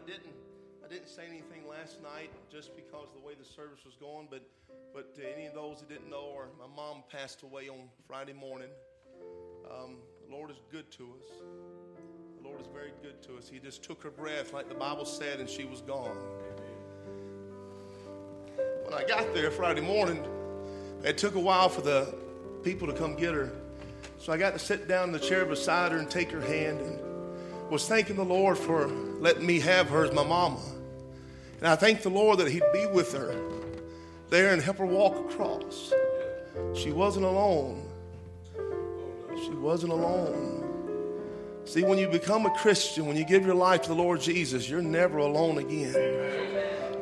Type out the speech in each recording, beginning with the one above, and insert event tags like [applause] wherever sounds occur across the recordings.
I didn't I didn't say anything last night just because the way the service was going, but but to any of those that didn't know, or my mom passed away on Friday morning. Um, the Lord is good to us. The Lord is very good to us. He just took her breath, like the Bible said, and she was gone. When I got there Friday morning, it took a while for the people to come get her. So I got to sit down in the chair beside her and take her hand and was thanking the Lord for letting me have her as my mama. And I thank the Lord that He'd be with her there and help her walk across. She wasn't alone. She wasn't alone. See, when you become a Christian, when you give your life to the Lord Jesus, you're never alone again.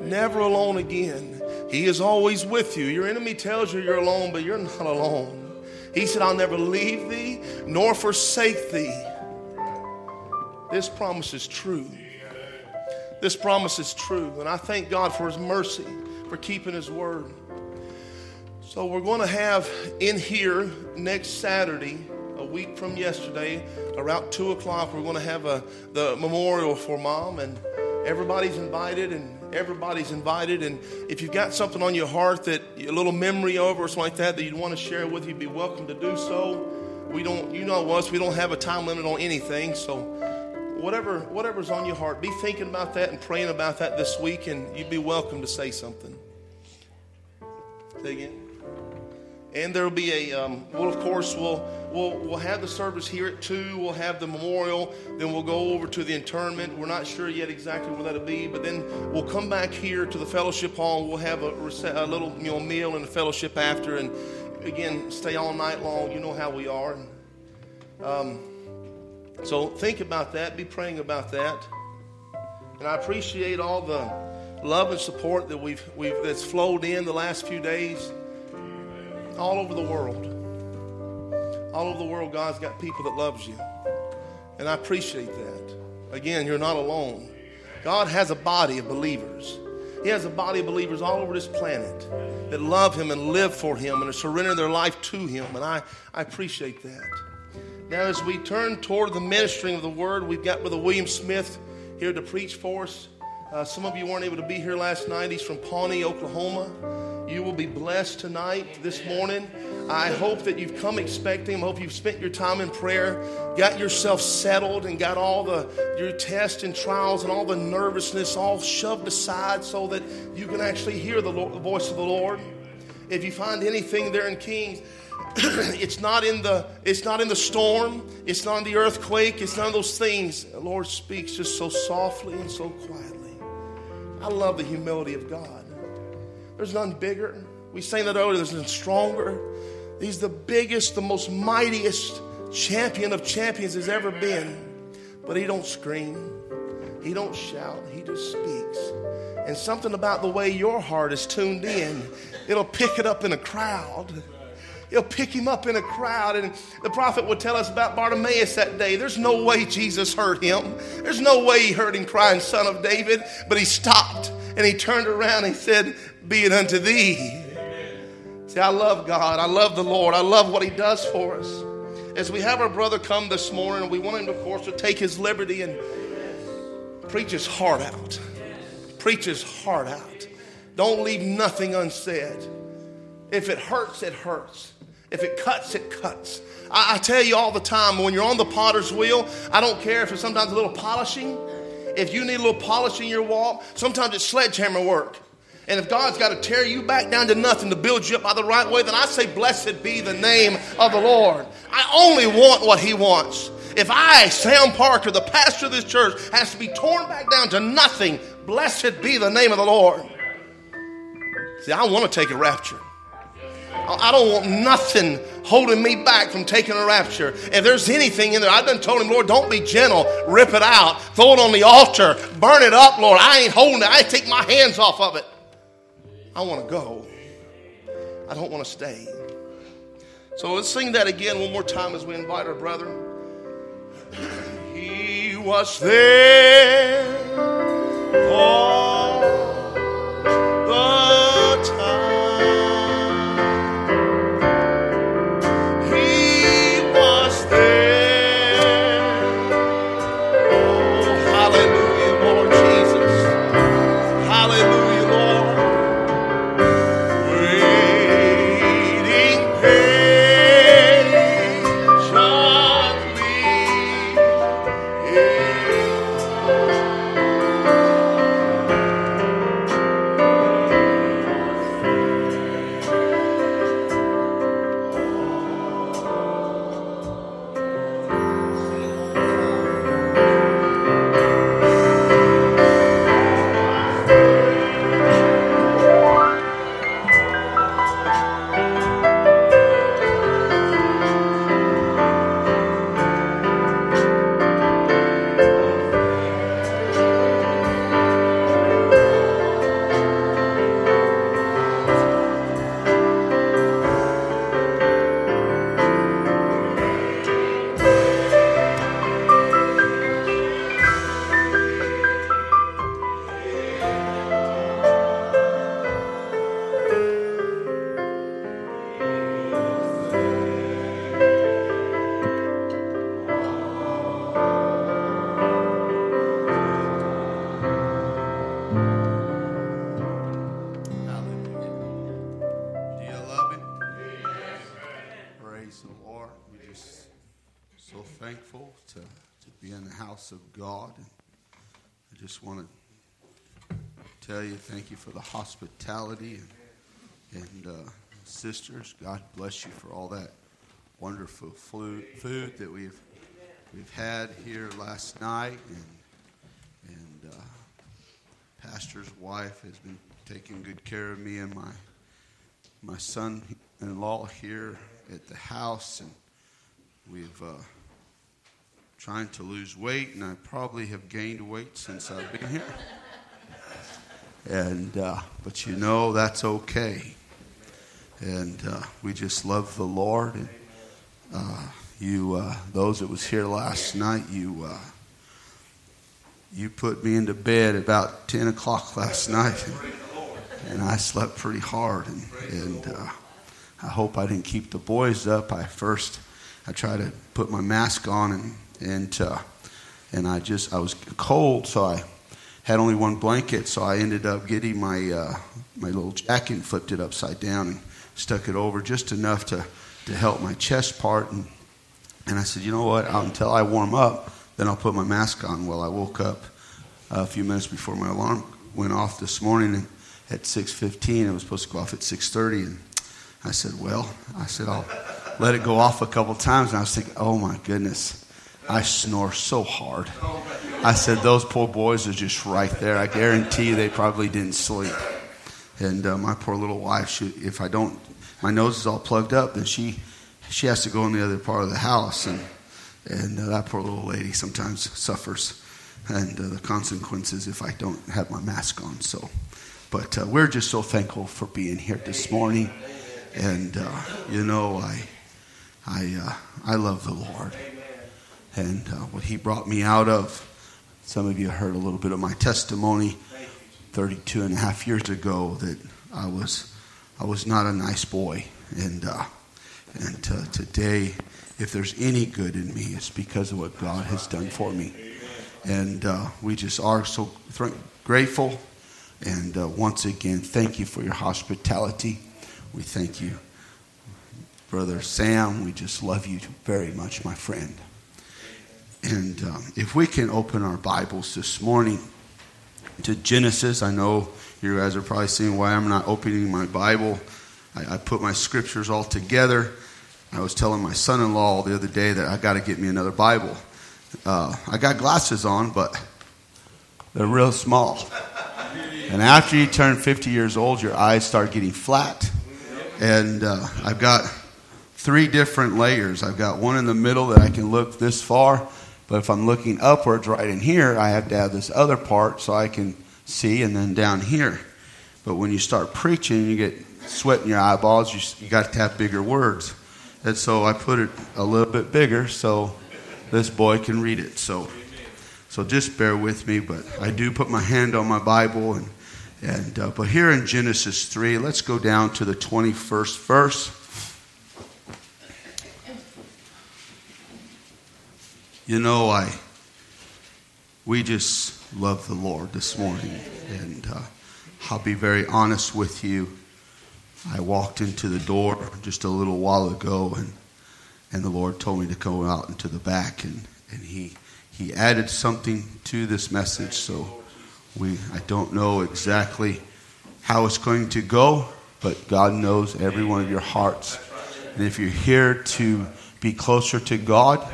Never alone again. He is always with you. Your enemy tells you you're alone, but you're not alone. He said, I'll never leave thee nor forsake thee. This promise is true. This promise is true. And I thank God for His mercy, for keeping His word. So we're going to have in here next Saturday, a week from yesterday, around 2 o'clock, we're going to have a, the memorial for mom. And everybody's invited and everybody's invited and if you've got something on your heart that a little memory over or something like that that you'd want to share with you be welcome to do so we don't you know us we don't have a time limit on anything so whatever whatever's on your heart be thinking about that and praying about that this week and you'd be welcome to say something. Say again. And there'll be a um, well of course we'll we'll we'll have the service here at two. We'll have the memorial. Then we'll go over to the internment. We're not sure yet exactly where that'll be but then we'll come back here to the fellowship hall. We'll have a, a little you know meal and a fellowship after. And again stay all night long. You know how we are. Um, so think about that be praying about that and i appreciate all the love and support that we've we've that's flowed in the last few days all over the world. All over the world, God's got people that loves you. And I appreciate that. Again, you're not alone. God has a body of believers. He has a body of believers all over this planet that love Him and live for Him and surrender their life to Him. And I, I appreciate that. Now, as we turn toward the ministering of the Word, we've got Brother William Smith here to preach for us. Uh, some of you weren't able to be here last night. He's from Pawnee, Oklahoma. You will be blessed tonight, this morning. I hope that you've come expecting. I hope you've spent your time in prayer, got yourself settled, and got all the your tests and trials and all the nervousness all shoved aside so that you can actually hear the, Lord, the voice of the Lord. If you find anything there in Kings, [clears throat] it's not in the it's not in the storm, it's not in the earthquake, it's none of those things. The Lord speaks just so softly and so quietly. I love the humility of God. There's none bigger. We sang that earlier. There's none stronger. He's the biggest, the most mightiest champion of champions has ever been. But he don't scream. He don't shout. He just speaks. And something about the way your heart is tuned in, it'll pick it up in a crowd. He'll pick him up in a crowd. And the prophet would tell us about Bartimaeus that day. There's no way Jesus heard him. There's no way he heard him crying, Son of David. But he stopped and he turned around and he said, Be it unto thee. See, I love God. I love the Lord. I love what he does for us. As we have our brother come this morning, we want him, of course, to take his liberty and preach his heart out. Preach his heart out. Don't leave nothing unsaid. If it hurts, it hurts. If it cuts, it cuts. I, I, tell you all the time, when you're on the potter's wheel, I don't care if it's sometimes a little polishing. If you need a little polishing in your walk, sometimes it's sledgehammer work. And if God's got to tear you back down to nothing to build you up by the right way, then I say, Blessed be the name of the Lord. I only want what He wants. If I, Sam Parker, the pastor of this church, has to be torn back down to nothing, blessed be the name of the Lord. See, I want to take a rapture. I don't want nothing holding me back from taking a rapture. If there's anything in there, I've done told him, Lord, don't be gentle. Rip it out. Throw it on the altar. Burn it up, Lord. I ain't holding it. I take my hands off of it. I want to go. I don't want to stay. So let's sing that again one more time as we invite our brother. He was there. Oh. For the hospitality and, and uh, sisters. God bless you for all that wonderful food, food that we've we've had here last night, and and uh, pastor's wife has been taking good care of me and my my son-in-law here at the house, and we've. Uh, trying to lose weight, and I probably have gained weight since I've been here. And uh, but you know that's okay, and uh, we just love the Lord. And uh, you, uh, those that was here last night, you uh, you put me into bed about ten o'clock last night, and, and I slept pretty hard. And, and uh, I hope I didn't keep the boys up. I first I tried to put my mask on and and and I just I was cold, so I had only one blanket, so I ended up getting my uh, my little jacket and flipped it upside down and stuck it over just enough to to help my chest part, and and I said, you know what, until I warm up, then I'll put my mask on. Well, I woke up a few minutes before my alarm went off this morning, and at 6:15, it was supposed to go off at 6:30, and I said, well, I said I'll let it go off a couple times, and I was thinking, oh my goodness I snore so hard. I said, Those poor boys are just right there. I guarantee they probably didn't sleep. And uh, my poor little wife, she, if I don't, my nose is all plugged up, then she, she has to go in the other part of the house. And, and uh, that poor little lady sometimes suffers and uh, the consequences if I don't have my mask on. So, but uh, we're just so thankful for being here this morning. And, uh, you know, I, I, uh, I love the Lord and uh, what he brought me out of. Some of you heard a little bit of my testimony 32 and a half years ago that I was, I was not a nice boy. And, uh, and uh, today, if there's any good in me, it's because of what God has done for me. And uh, we just are so th- grateful. And uh, once again, thank you for your hospitality. We thank you, Brother Sam. We just love you very much, my friend. And um, if we can open our Bibles this morning to Genesis, I know you guys are probably seeing why I'm not opening my Bible. I, I put my scriptures all together. I was telling my son in law the other day that I got to get me another Bible. Uh, I got glasses on, but they're real small. And after you turn 50 years old, your eyes start getting flat. And uh, I've got three different layers. I've got one in the middle that I can look this far but if I'm looking upwards right in here, I have to have this other part so I can see, and then down here. But when you start preaching, you get sweat in your eyeballs. You, you got to have bigger words. And so I put it a little bit bigger so this boy can read it. So, so just bear with me. But I do put my hand on my Bible, and and uh, but here in Genesis three, let's go down to the twenty first verse. You know, I we just love the Lord this morning, and uh, I'll be very honest with you. I walked into the door just a little while ago, and and the Lord told me to go out into the back, and and he he added something to this message. So we I don't know exactly how it's going to go, but God knows every one of your hearts, and if you're here to be closer to God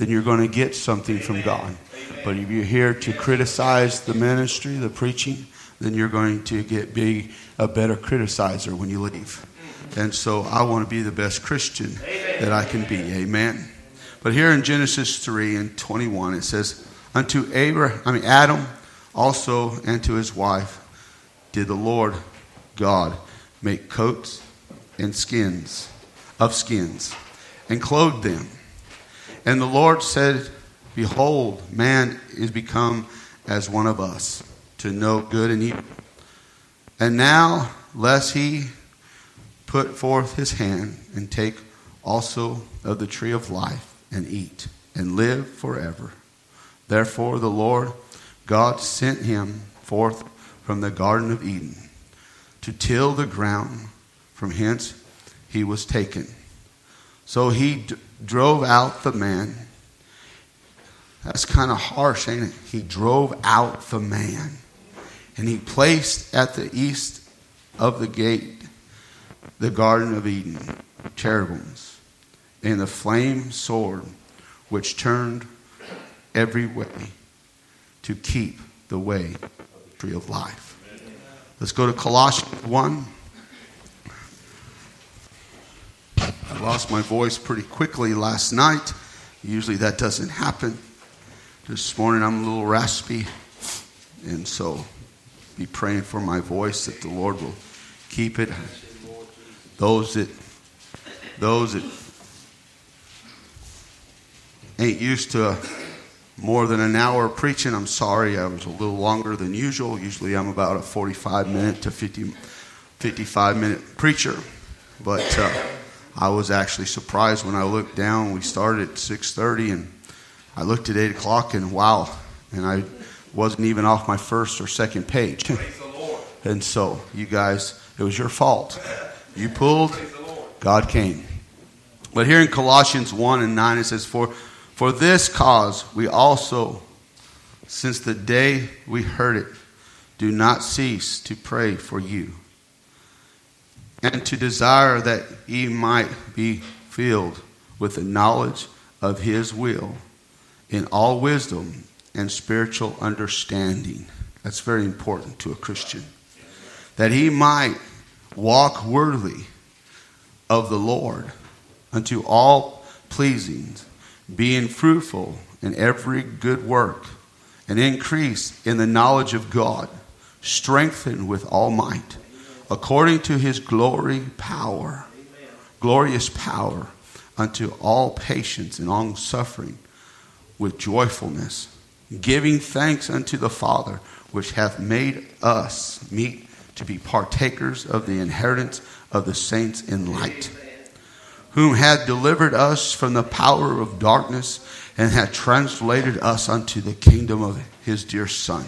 then you're going to get something from God. But if you're here to criticize the ministry, the preaching, then you're going to get be a better criticizer when you leave. And so I want to be the best Christian that I can be. Amen. But here in Genesis 3 and 21 it says, Unto Abraham, I mean Adam also and to his wife did the Lord God make coats and skins of skins and clothed them. And the Lord said, Behold, man is become as one of us, to know good and evil. And now, lest he put forth his hand and take also of the tree of life and eat and live forever. Therefore, the Lord God sent him forth from the Garden of Eden to till the ground from hence he was taken. So he drove out the man That's kind of harsh, ain't it? He drove out the man. And he placed at the east of the gate the Garden of Eden, cherubims, and the flame sword which turned every way to keep the way of the tree of life. Let's go to Colossians 1. I lost my voice pretty quickly last night. Usually that doesn't happen. This morning I'm a little raspy, and so be praying for my voice that the Lord will keep it. Those that those that ain't used to more than an hour preaching, I'm sorry I was a little longer than usual. Usually I'm about a 45 minute to 50, 55 minute preacher, but uh, I was actually surprised when I looked down. We started at 6:30, and I looked at 8 o'clock, and wow, and I wasn't even off my first or second page. [laughs] and so, you guys, it was your fault. You pulled, God came. But here in Colossians 1 and 9, it says, For, for this cause we also, since the day we heard it, do not cease to pray for you, and to desire that ye might be filled with the knowledge of his will in all wisdom and spiritual understanding. That's very important to a Christian. That he might walk worthy of the Lord unto all pleasing, being fruitful in every good work, and increase in the knowledge of God, strengthened with all might, according to his glory power, glorious power, unto all patience and long suffering with joyfulness, giving thanks unto the Father, which hath made us meet to be partakers of the inheritance of the saints in light, whom hath delivered us from the power of darkness and hath translated us unto the kingdom of his dear Son,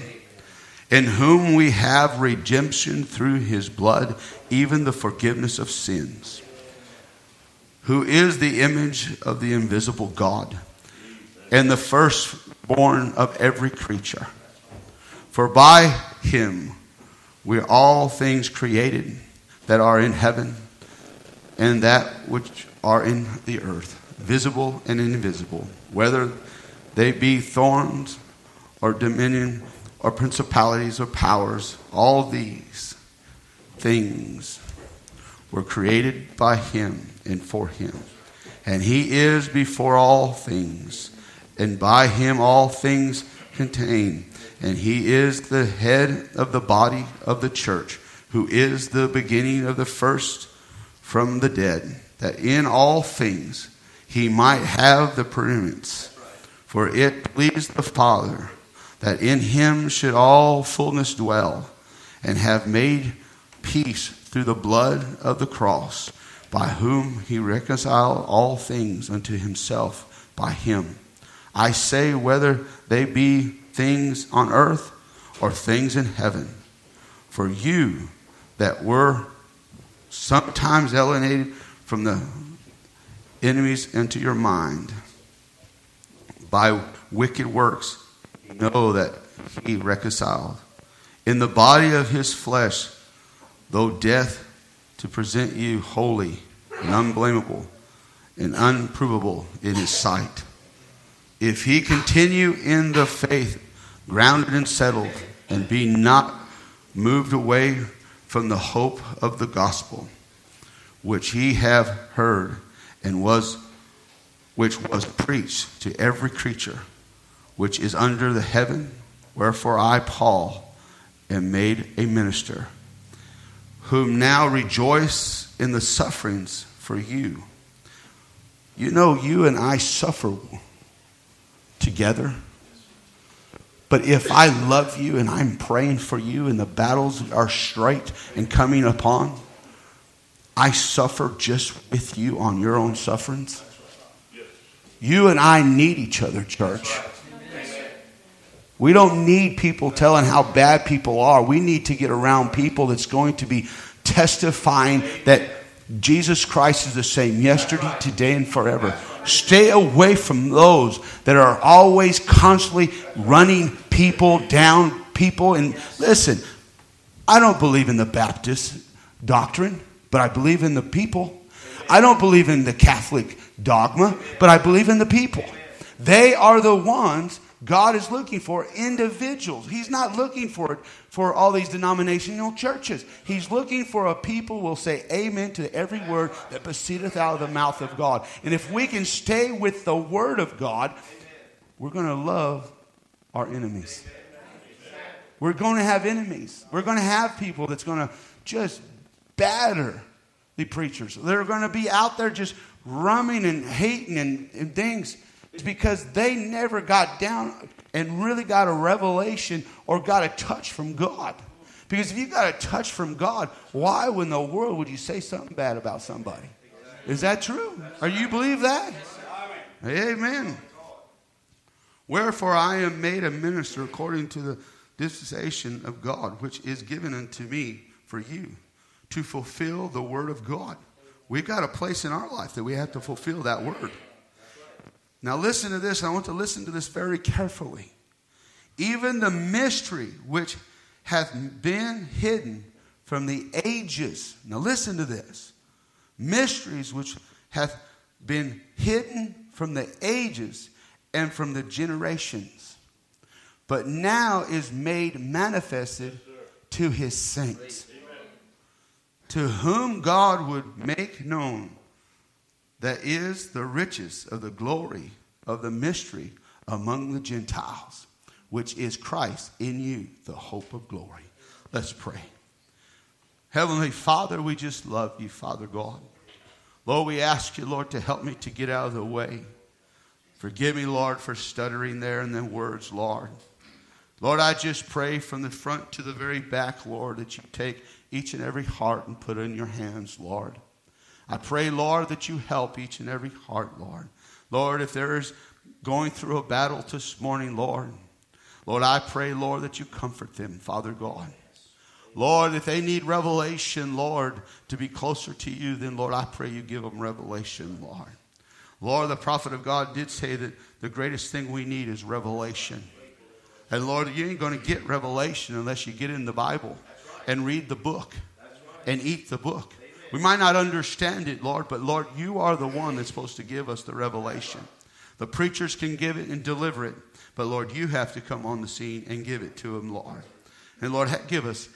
in whom we have redemption through his blood, even the forgiveness of sins, who is the image of the invisible God and the firstborn of every creature. For by him we're all things created that are in heaven and that which are in the earth, visible and invisible, whether they be thorns or dominion or principalities or powers, all these things were created by him and for him. And he is before all things, and by him all things contain and he is the head of the body of the church, who is the beginning of the first from the dead, that in all things he might have the preeminence. For it pleased the Father that in him should all fullness dwell, and have made peace through the blood of the cross, by whom he reconciled all things unto himself by him. I say, whether they be things on earth or things in heaven. For you that were sometimes alienated from the enemies into your mind by wicked works, know that he reconciled. In the body of his flesh, though death, to present you holy and unblameable and unprovable in his sight if he continue in the faith, grounded and settled, and be not moved away from the hope of the gospel, which he have heard and was which was preached to every creature which is under the heaven, wherefore I, Paul, am made a minister, whom now rejoice in the sufferings for you. You know, you and I suffer together. But if I love you and I'm praying for you and the battles are straight and coming upon, I suffer just with you on your own sufferings. You and I need each other, church. We don't need people telling how bad people are. We need to get around people that's going to be testifying that Jesus Christ is the same yesterday, today, and forever. Stay away from those that are always constantly running people down, people. And listen, I don't believe in the Baptist doctrine, but I believe in the people. I don't believe in the Catholic dogma, but I believe in the people. They are the ones God is looking for individuals. He's not looking for for all these denominational churches. He's looking for a people will say amen to every word that proceedeth out of the mouth of God. And if we can stay with the word of God, we're going to love our enemies. We're going to have enemies. We're going to have people that's going to just batter the preachers. They're going to be out there just rumming and hating and, and things. It's because they never got down and really got a revelation or got a touch from God. Because if you got a touch from God, why in the world would you say something bad about somebody? Is that true? Are you believe that? Amen. Wherefore I am made a minister according to the dispensation of God, which is given unto me for you to fulfill the word of God. We've got a place in our life that we have to fulfill that word. Now, listen to this. I want to listen to this very carefully. Even the mystery which hath been hidden from the ages. Now, listen to this. Mysteries which hath been hidden from the ages and from the generations, but now is made manifested to his saints, to whom God would make known that is the riches of the glory of the mystery among the Gentiles, which is Christ in you, the hope of glory. Let's pray. Heavenly Father, we just love you, Father God. Lord, we ask you, Lord, to help me to get out of the way. Forgive me, Lord, for stuttering there in the words, Lord. Lord, I just pray from the front to the very back, Lord, that you take each and every heart and put it in your hands, Lord. I pray, Lord, that you help each and every heart, Lord. Lord, if there is going through a battle this morning, Lord, Lord, I pray, Lord, that you comfort them, Father God. Lord, if they need revelation, Lord, to be closer to you, then, Lord, I pray you give them revelation, Lord. Lord, the prophet of God did say that the greatest thing we need is revelation. And Lord, you ain't going to get revelation unless you get in the Bible and read the book and eat the book. We might not understand it, Lord, but Lord, you are the one that's supposed to give us the revelation. The preachers can give it and deliver it, but Lord, you have to come on the scene and give it to them, Lord. And Lord, give us,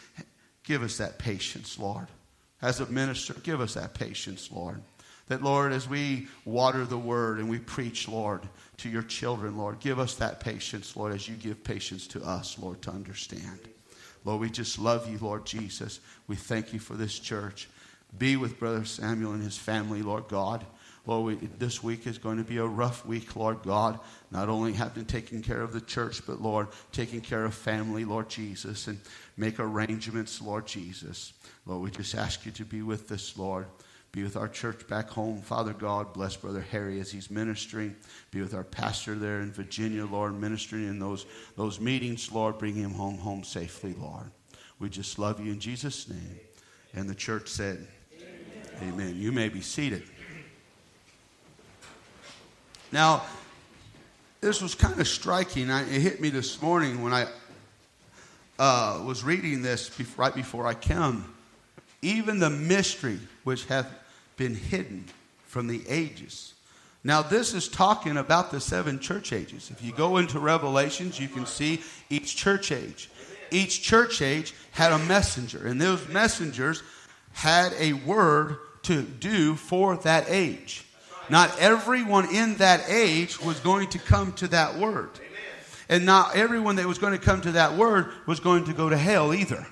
give us that patience, Lord. As a minister, give us that patience, Lord. That, Lord, as we water the word and we preach, Lord, to your children, Lord, give us that patience, Lord, as you give patience to us, Lord, to understand. Lord, we just love you, Lord Jesus. We thank you for this church. Be with Brother Samuel and his family, Lord God. Lord, we, this week is going to be a rough week, Lord God. Not only having taken care of the church, but Lord, taking care of family, Lord Jesus, and make arrangements, Lord Jesus. Lord, we just ask you to be with us, Lord. Be with our church back home. Father God, bless Brother Harry as he's ministering. Be with our pastor there in Virginia, Lord, ministering in those, those meetings, Lord. Bring him home, home safely, Lord. We just love you in Jesus' name. And the church said, Amen. You may be seated. Now, this was kind of striking. I, it hit me this morning when I uh, was reading this right before I came. Even the mystery which hath been hidden from the ages. Now, this is talking about the seven church ages. If you go into Revelations, you can see each church age. Each church age had a messenger, and those messengers had a word to do for that age. Not everyone in that age was going to come to that word. And not everyone that was going to come to that word was going to go to hell either.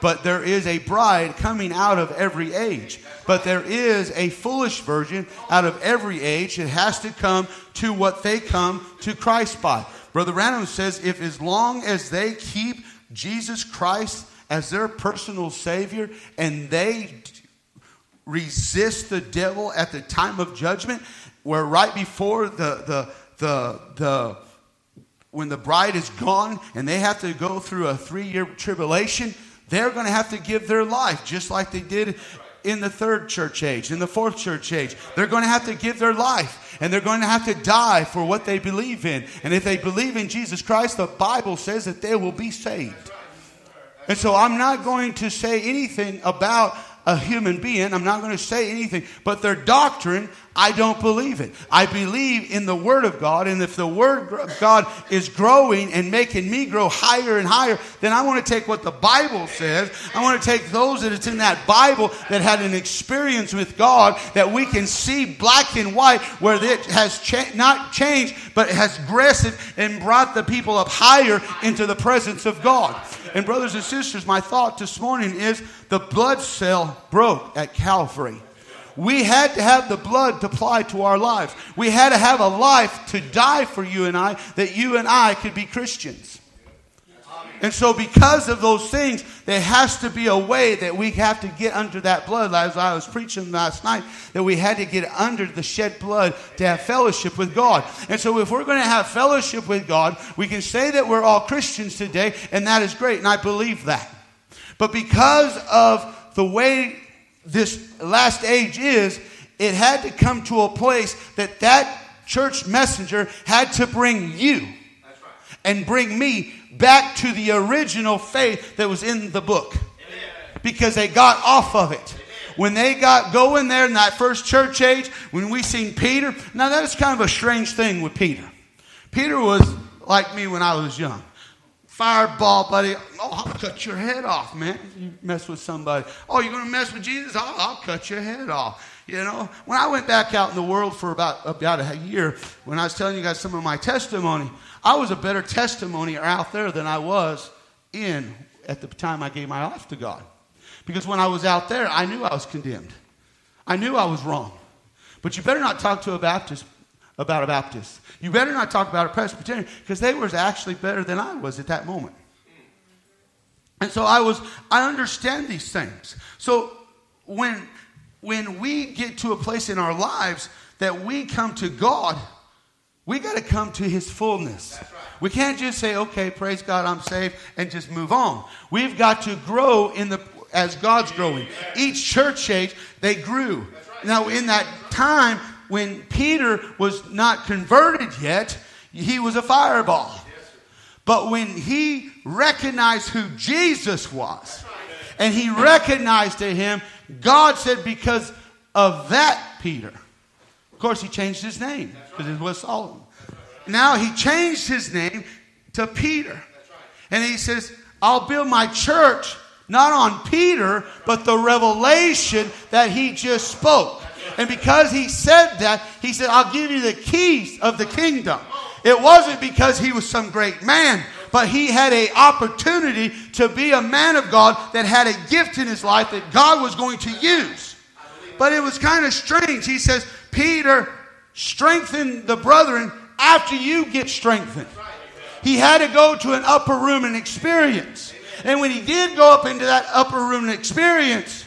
But there is a bride coming out of every age. But there is a foolish virgin out of every age. It has to come to what they come to Christ by. Brother Branham says if as long as they keep Jesus Christ as their personal Savior and they resist the devil at the time of judgment, where right before the, the, the, the, when the bride is gone and they have to go through a three year tribulation, they're going to have to give their life just like they did in the third church age, in the fourth church age. They're going to have to give their life and they're going to have to die for what they believe in. And if they believe in Jesus Christ, the Bible says that they will be saved. And so I'm not going to say anything about a human being. I'm not going to say anything, but their doctrine, I don't believe it. I believe in the Word of God, and if the Word of God is growing and making me grow higher and higher, then I want to take what the Bible says. I want to take those that it's in that Bible that had an experience with God that we can see black and white where it has cha- not changed, but has progressed and brought the people up higher into the presence of God. And brothers and sisters, my thought this morning is the blood cell broke at Calvary. We had to have the blood to apply to our lives. We had to have a life to die for you and I that you and I could be Christians. And so, because of those things, there has to be a way that we have to get under that blood. As I was preaching last night, that we had to get under the shed blood to have fellowship with God. And so, if we're going to have fellowship with God, we can say that we're all Christians today, and that is great, and I believe that. But because of the way this last age is, it had to come to a place that that church messenger had to bring you and bring me back to the original faith that was in the book because they got off of it. When they got going there in that first church age, when we seen Peter, now that is kind of a strange thing with Peter. Peter was like me when I was young. Fireball, buddy. Oh, I'll cut your head off, man. You mess with somebody. Oh, you're going to mess with Jesus? I'll, I'll cut your head off. You know, when I went back out in the world for about, about a year, when I was telling you guys some of my testimony, I was a better testimony out there than I was in at the time I gave my life to God. Because when I was out there, I knew I was condemned. I knew I was wrong. But you better not talk to a Baptist about a Baptist. You better not talk about a Presbyterian because they were actually better than I was at that moment. And so I was, I understand these things. So when, when we get to a place in our lives that we come to God, we got to come to his fullness. Right. We can't just say, okay, praise God, I'm saved, and just move on. We've got to grow in the as God's growing. Each church age, they grew. Now, in that time when Peter was not converted yet, he was a fireball. But when he recognized who Jesus was, and he recognized to him, God said, because of that, Peter. Of course, he changed his name because it was Solomon. Now he changed his name to Peter. And he says, I'll build my church not on Peter, but the revelation that he just spoke. And because he said that, he said, I'll give you the keys of the kingdom. It wasn't because he was some great man, but he had an opportunity to be a man of God that had a gift in his life that God was going to use. But it was kind of strange. He says, Peter, strengthen the brethren after you get strengthened. He had to go to an upper room and experience. And when he did go up into that upper room and experience,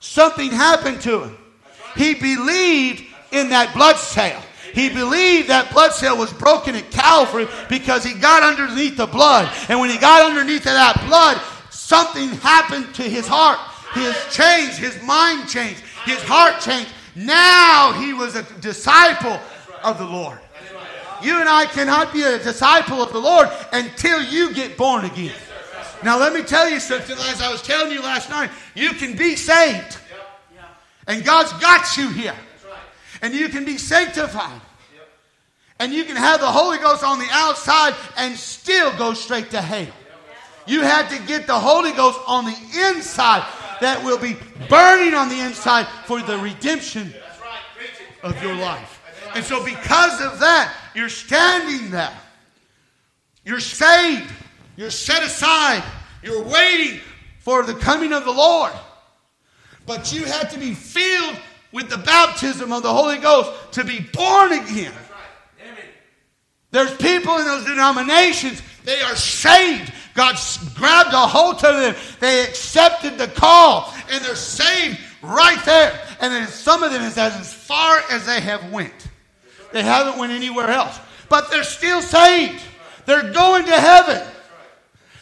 something happened to him. He believed in that blood cell. He believed that blood cell was broken at Calvary because he got underneath the blood. And when he got underneath of that blood, something happened to his heart. His changed, his mind changed, his heart changed. Now he was a disciple of the Lord. You and I cannot be a disciple of the Lord until you get born again. Now, let me tell you something, as I was telling you last night, you can be saved. And God's got you here. And you can be sanctified. And you can have the Holy Ghost on the outside and still go straight to hell. You had to get the Holy Ghost on the inside that will be burning on the inside for the redemption of your life. And so, because of that, you're standing there. You're saved. You're set aside. You're waiting for the coming of the Lord. But you have to be filled with the baptism of the Holy Ghost to be born again. There's people in those denominations, they are saved. God grabbed a hold of them. They accepted the call, and they're saved right there. And then some of them is as far as they have went. They haven't went anywhere else. But they're still saved. They're going to heaven.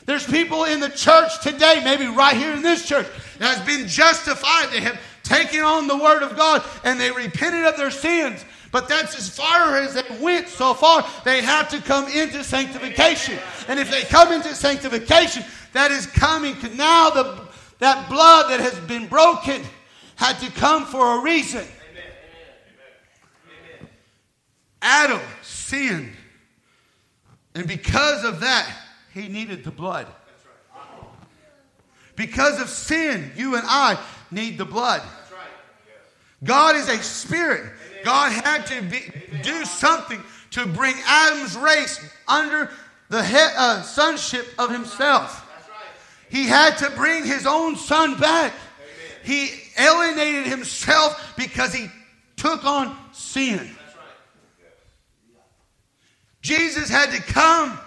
There's people in the church today, maybe right here in this church, has been justified. They have taken on the word of God and they repented of their sins. But that's as far as they went so far. They have to come into sanctification. And if they come into sanctification, that is coming. Now the, that blood that has been broken had to come for a reason. Adam sinned. And because of that, he needed the blood. Because of sin, you and I need the blood. God is a spirit. God had to be, do something to bring Adam's race under the head, uh, sonship of himself. He had to bring his own son back. He alienated himself because he took on sin. Jesus had to come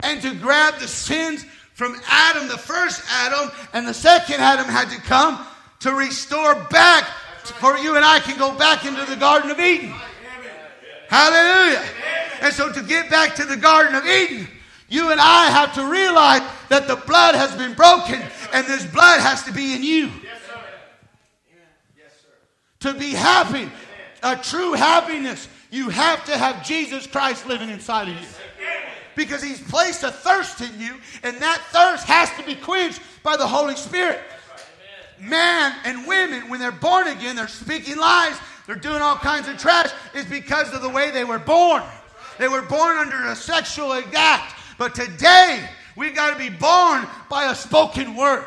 and to grab the sins from Adam, the first Adam, and the second Adam had to come to restore back for you and I can go back into the Garden of Eden. Hallelujah. And so to get back to the Garden of Eden, you and I have to realize that the blood has been broken and this blood has to be in you. To be happy, a true happiness, you have to have Jesus Christ living inside of you. Because he's placed a thirst in you, and that thirst has to be quenched by the Holy Spirit man and women, when they're born again, they're speaking lies, they're doing all kinds of trash, is because of the way they were born. They were born under a sexual act. But today, we've got to be born by a spoken word.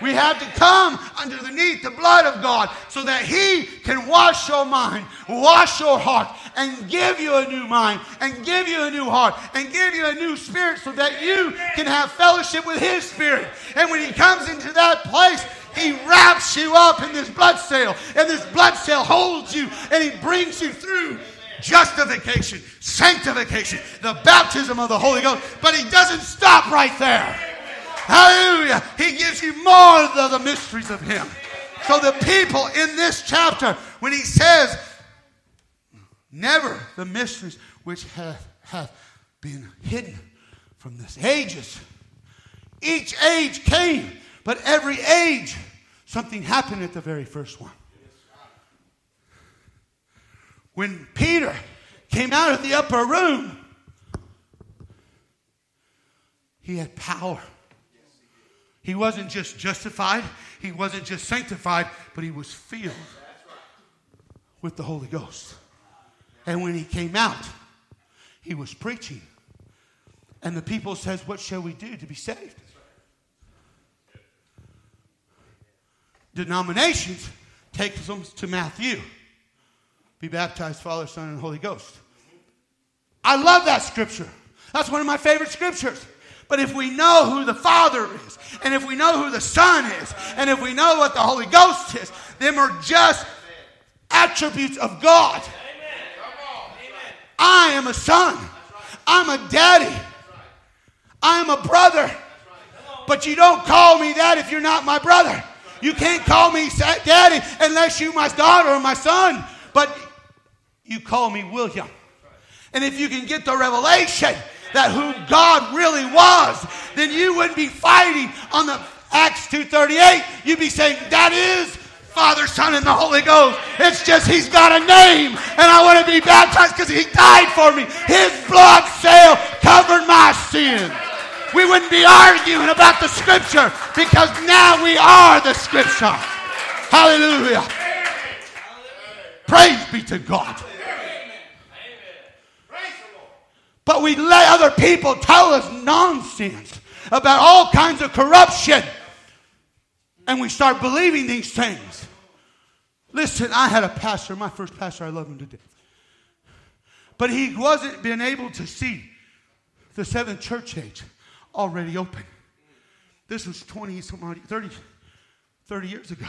We have to come underneath the blood of God so that He can wash your mind, wash your heart, and give you a new mind, and give you a new heart, and give you a new spirit so that you can have fellowship with His Spirit. And when He comes into that place, he wraps you up in this blood cell, and this blood cell holds you, and He brings you through justification, sanctification, the baptism of the Holy Ghost. But He doesn't stop right there. Hallelujah. He gives you more of the mysteries of Him. So the people in this chapter, when He says, Never the mysteries which have, have been hidden from this ages. Each age came, but every age Something happened at the very first one. When Peter came out of the upper room, he had power. He wasn't just justified, he wasn't just sanctified, but he was filled with the Holy Ghost. And when he came out, he was preaching. And the people says, "What shall we do to be saved?" denominations takes them to Matthew. Be baptized, Father, Son, and Holy Ghost. I love that scripture. That's one of my favorite scriptures. But if we know who the Father is, and if we know who the Son is, and if we know what the Holy Ghost is, then we're just attributes of God. I am a son. I'm a daddy. I'm a brother. But you don't call me that if you're not my brother. You can't call me daddy unless you're my daughter or my son. But you call me William. And if you can get the revelation that who God really was, then you wouldn't be fighting on the Acts 2.38. You'd be saying, that is Father, Son, and the Holy Ghost. It's just He's got a name, and I want to be baptized because He died for me. His blood cell covered my sin." we wouldn't be arguing about the scripture because now we are the scripture. Hallelujah. Praise be to God. But we let other people tell us nonsense about all kinds of corruption. And we start believing these things. Listen, I had a pastor, my first pastor, I love him to death. But he wasn't being able to see the seventh church age already open. This was 20, 30, 30 years ago.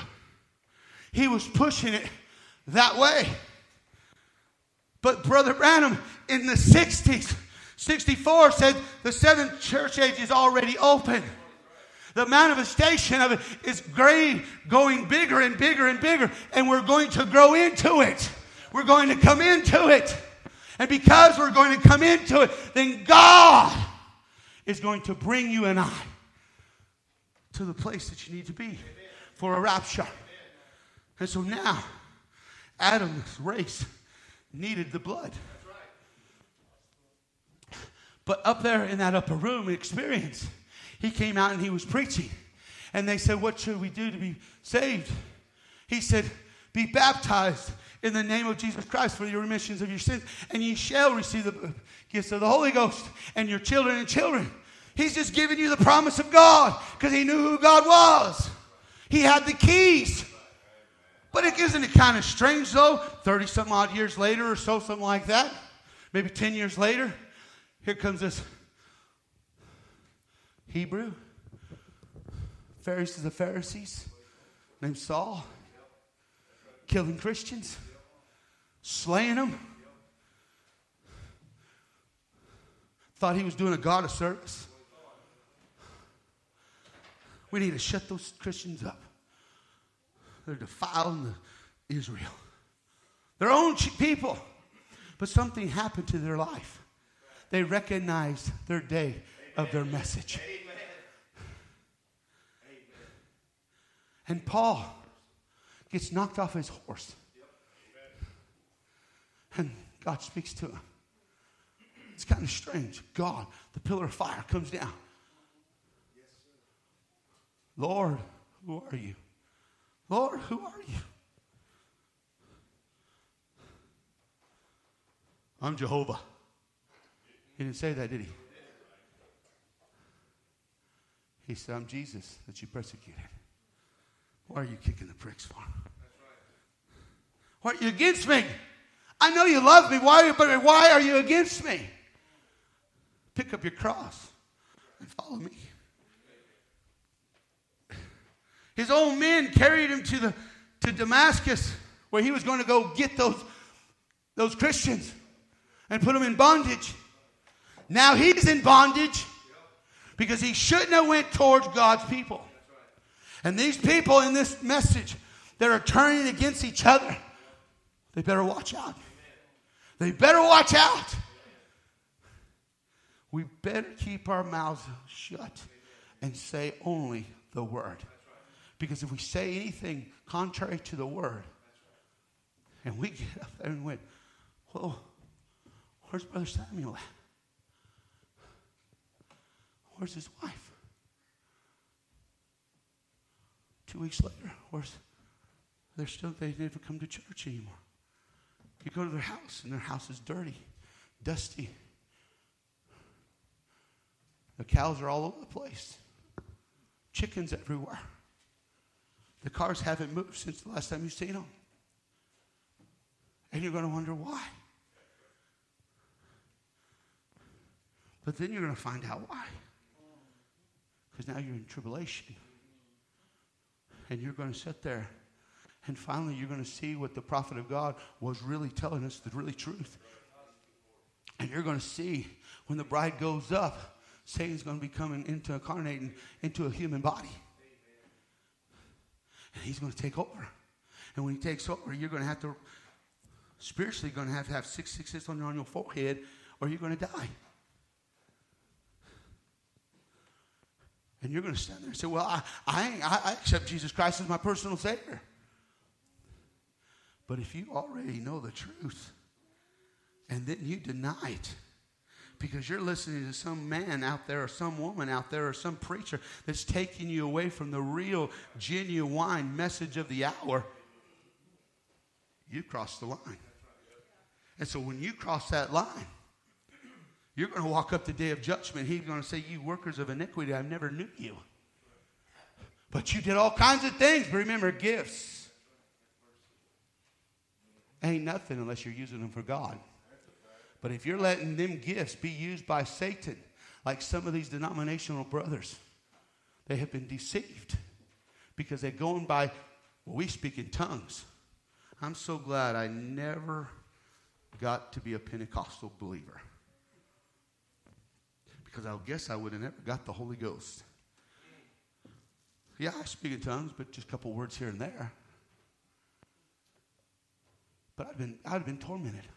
He was pushing it that way. But Brother Branham in the 60s, 64 said the seventh church age is already open. The manifestation of it is great, going bigger and bigger and bigger, and we're going to grow into it. We're going to come into it. And because we're going to come into it, then God is going to bring you and I to the place that you need to be for a rapture. And so now, Adam's race needed the blood. But up there in that upper room experience, he came out and he was preaching. And they said, What should we do to be saved? He said, Be baptized in the name of Jesus Christ for the remissions of your sins, and ye shall receive the gifts of the Holy Ghost and your children and children. He's just giving you the promise of God because he knew who God was. He had the keys. But it isn't it kind of strange though? 30 some odd years later or so, something like that. Maybe 10 years later, here comes this Hebrew, Pharisees of Pharisees, named Saul, killing Christians, slaying them. Thought he was doing a God a service. We need to shut those Christians up. They're defiling the Israel. Their own people. But something happened to their life. They recognized their day of their message. And Paul gets knocked off his horse. And God speaks to him. It's kind of strange. God, the pillar of fire, comes down. Lord, who are you? Lord, who are you? I'm Jehovah. He didn't say that, did he? He said, I'm Jesus that you persecuted. Why are you kicking the pricks for? Why are you against me? I know you love me. Why, but why are you against me? Pick up your cross and follow me. His own men carried him to, the, to Damascus where he was going to go get those, those Christians and put them in bondage. Now he's in bondage because he shouldn't have went towards God's people. And these people in this message that are turning against each other, they better watch out. They better watch out. We better keep our mouths shut and say only the word. Because if we say anything contrary to the word, and we get up there and went, Whoa, where's Brother Samuel at? Where's his wife? Two weeks later, where's they're still they never come to church anymore. You go to their house and their house is dirty, dusty. The cows are all over the place. Chickens everywhere. The cars haven't moved since the last time you've seen them. And you're going to wonder why. But then you're going to find out why. Because now you're in tribulation. And you're going to sit there. And finally, you're going to see what the prophet of God was really telling us the really truth. And you're going to see when the bride goes up, Satan's going to be coming into incarnating into a human body. And he's going to take over. And when he takes over, you're going to have to, spiritually, going to have to have 666 on your forehead or you're going to die. And you're going to stand there and say, Well, I, I, I accept Jesus Christ as my personal Savior. But if you already know the truth and then you deny it, because you're listening to some man out there or some woman out there or some preacher that's taking you away from the real, genuine message of the hour, you cross the line. And so when you cross that line, you're going to walk up the day of judgment. He's going to say, You workers of iniquity, I never knew you. But you did all kinds of things. But remember, gifts ain't nothing unless you're using them for God. But if you're letting them gifts be used by Satan, like some of these denominational brothers, they have been deceived because they're going by, well, we speak in tongues. I'm so glad I never got to be a Pentecostal believer because I guess I would have never got the Holy Ghost. Yeah, I speak in tongues, but just a couple words here and there. But I've been, I've been tormented.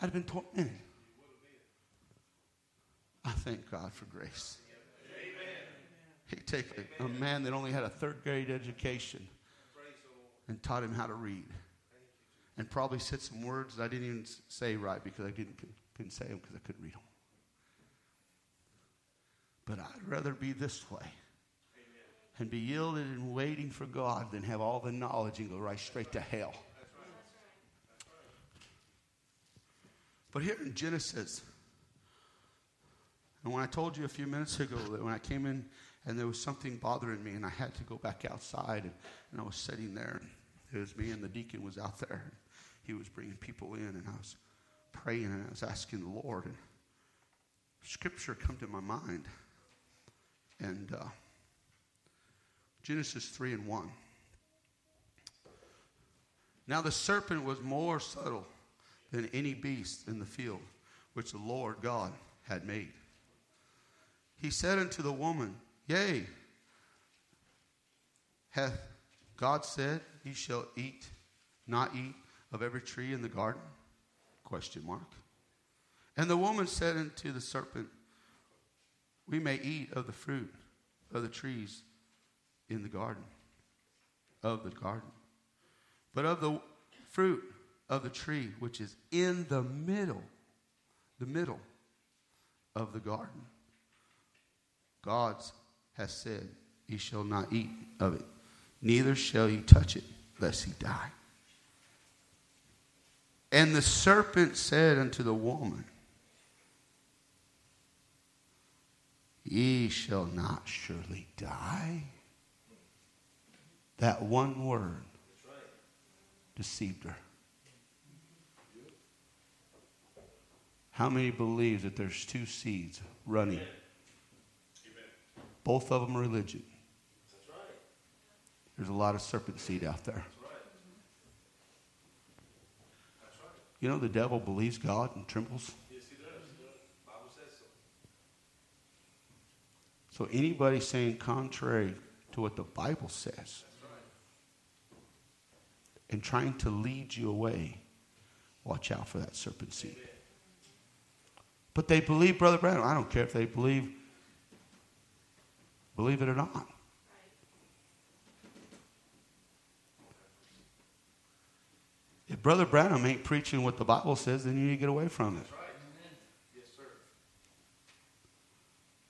I'd have been tormented. I thank God for grace. He take a, a man that only had a third grade education and taught him how to read. And probably said some words that I didn't even say right because I didn't, couldn't say them because I couldn't read them. But I'd rather be this way and be yielded and waiting for God than have all the knowledge and go right straight to hell. But here in Genesis, and when I told you a few minutes ago that when I came in and there was something bothering me and I had to go back outside and, and I was sitting there and it was me and the deacon was out there. And he was bringing people in and I was praying and I was asking the Lord and scripture come to my mind. And uh, Genesis 3 and 1. Now the serpent was more subtle than any beast in the field which the Lord God had made. He said unto the woman, Yea, hath God said, Ye shall eat, not eat of every tree in the garden? Question mark. And the woman said unto the serpent, We may eat of the fruit of the trees in the garden, of the garden. But of the fruit of the tree which is in the middle, the middle of the garden, God has said, Ye shall not eat of it, neither shall ye touch it, lest he die. And the serpent said unto the woman, Ye shall not surely die. That one word deceived her. How many believe that there's two seeds running? Both of them religion. There's a lot of serpent seed out there. You know the devil believes God and trembles? Yes, he does. The Bible says So anybody saying contrary to what the Bible says and trying to lead you away, watch out for that serpent seed. But they believe Brother Branham. I don't care if they believe believe it or not. If Brother Branham ain't preaching what the Bible says, then you need to get away from it. Yes, sir.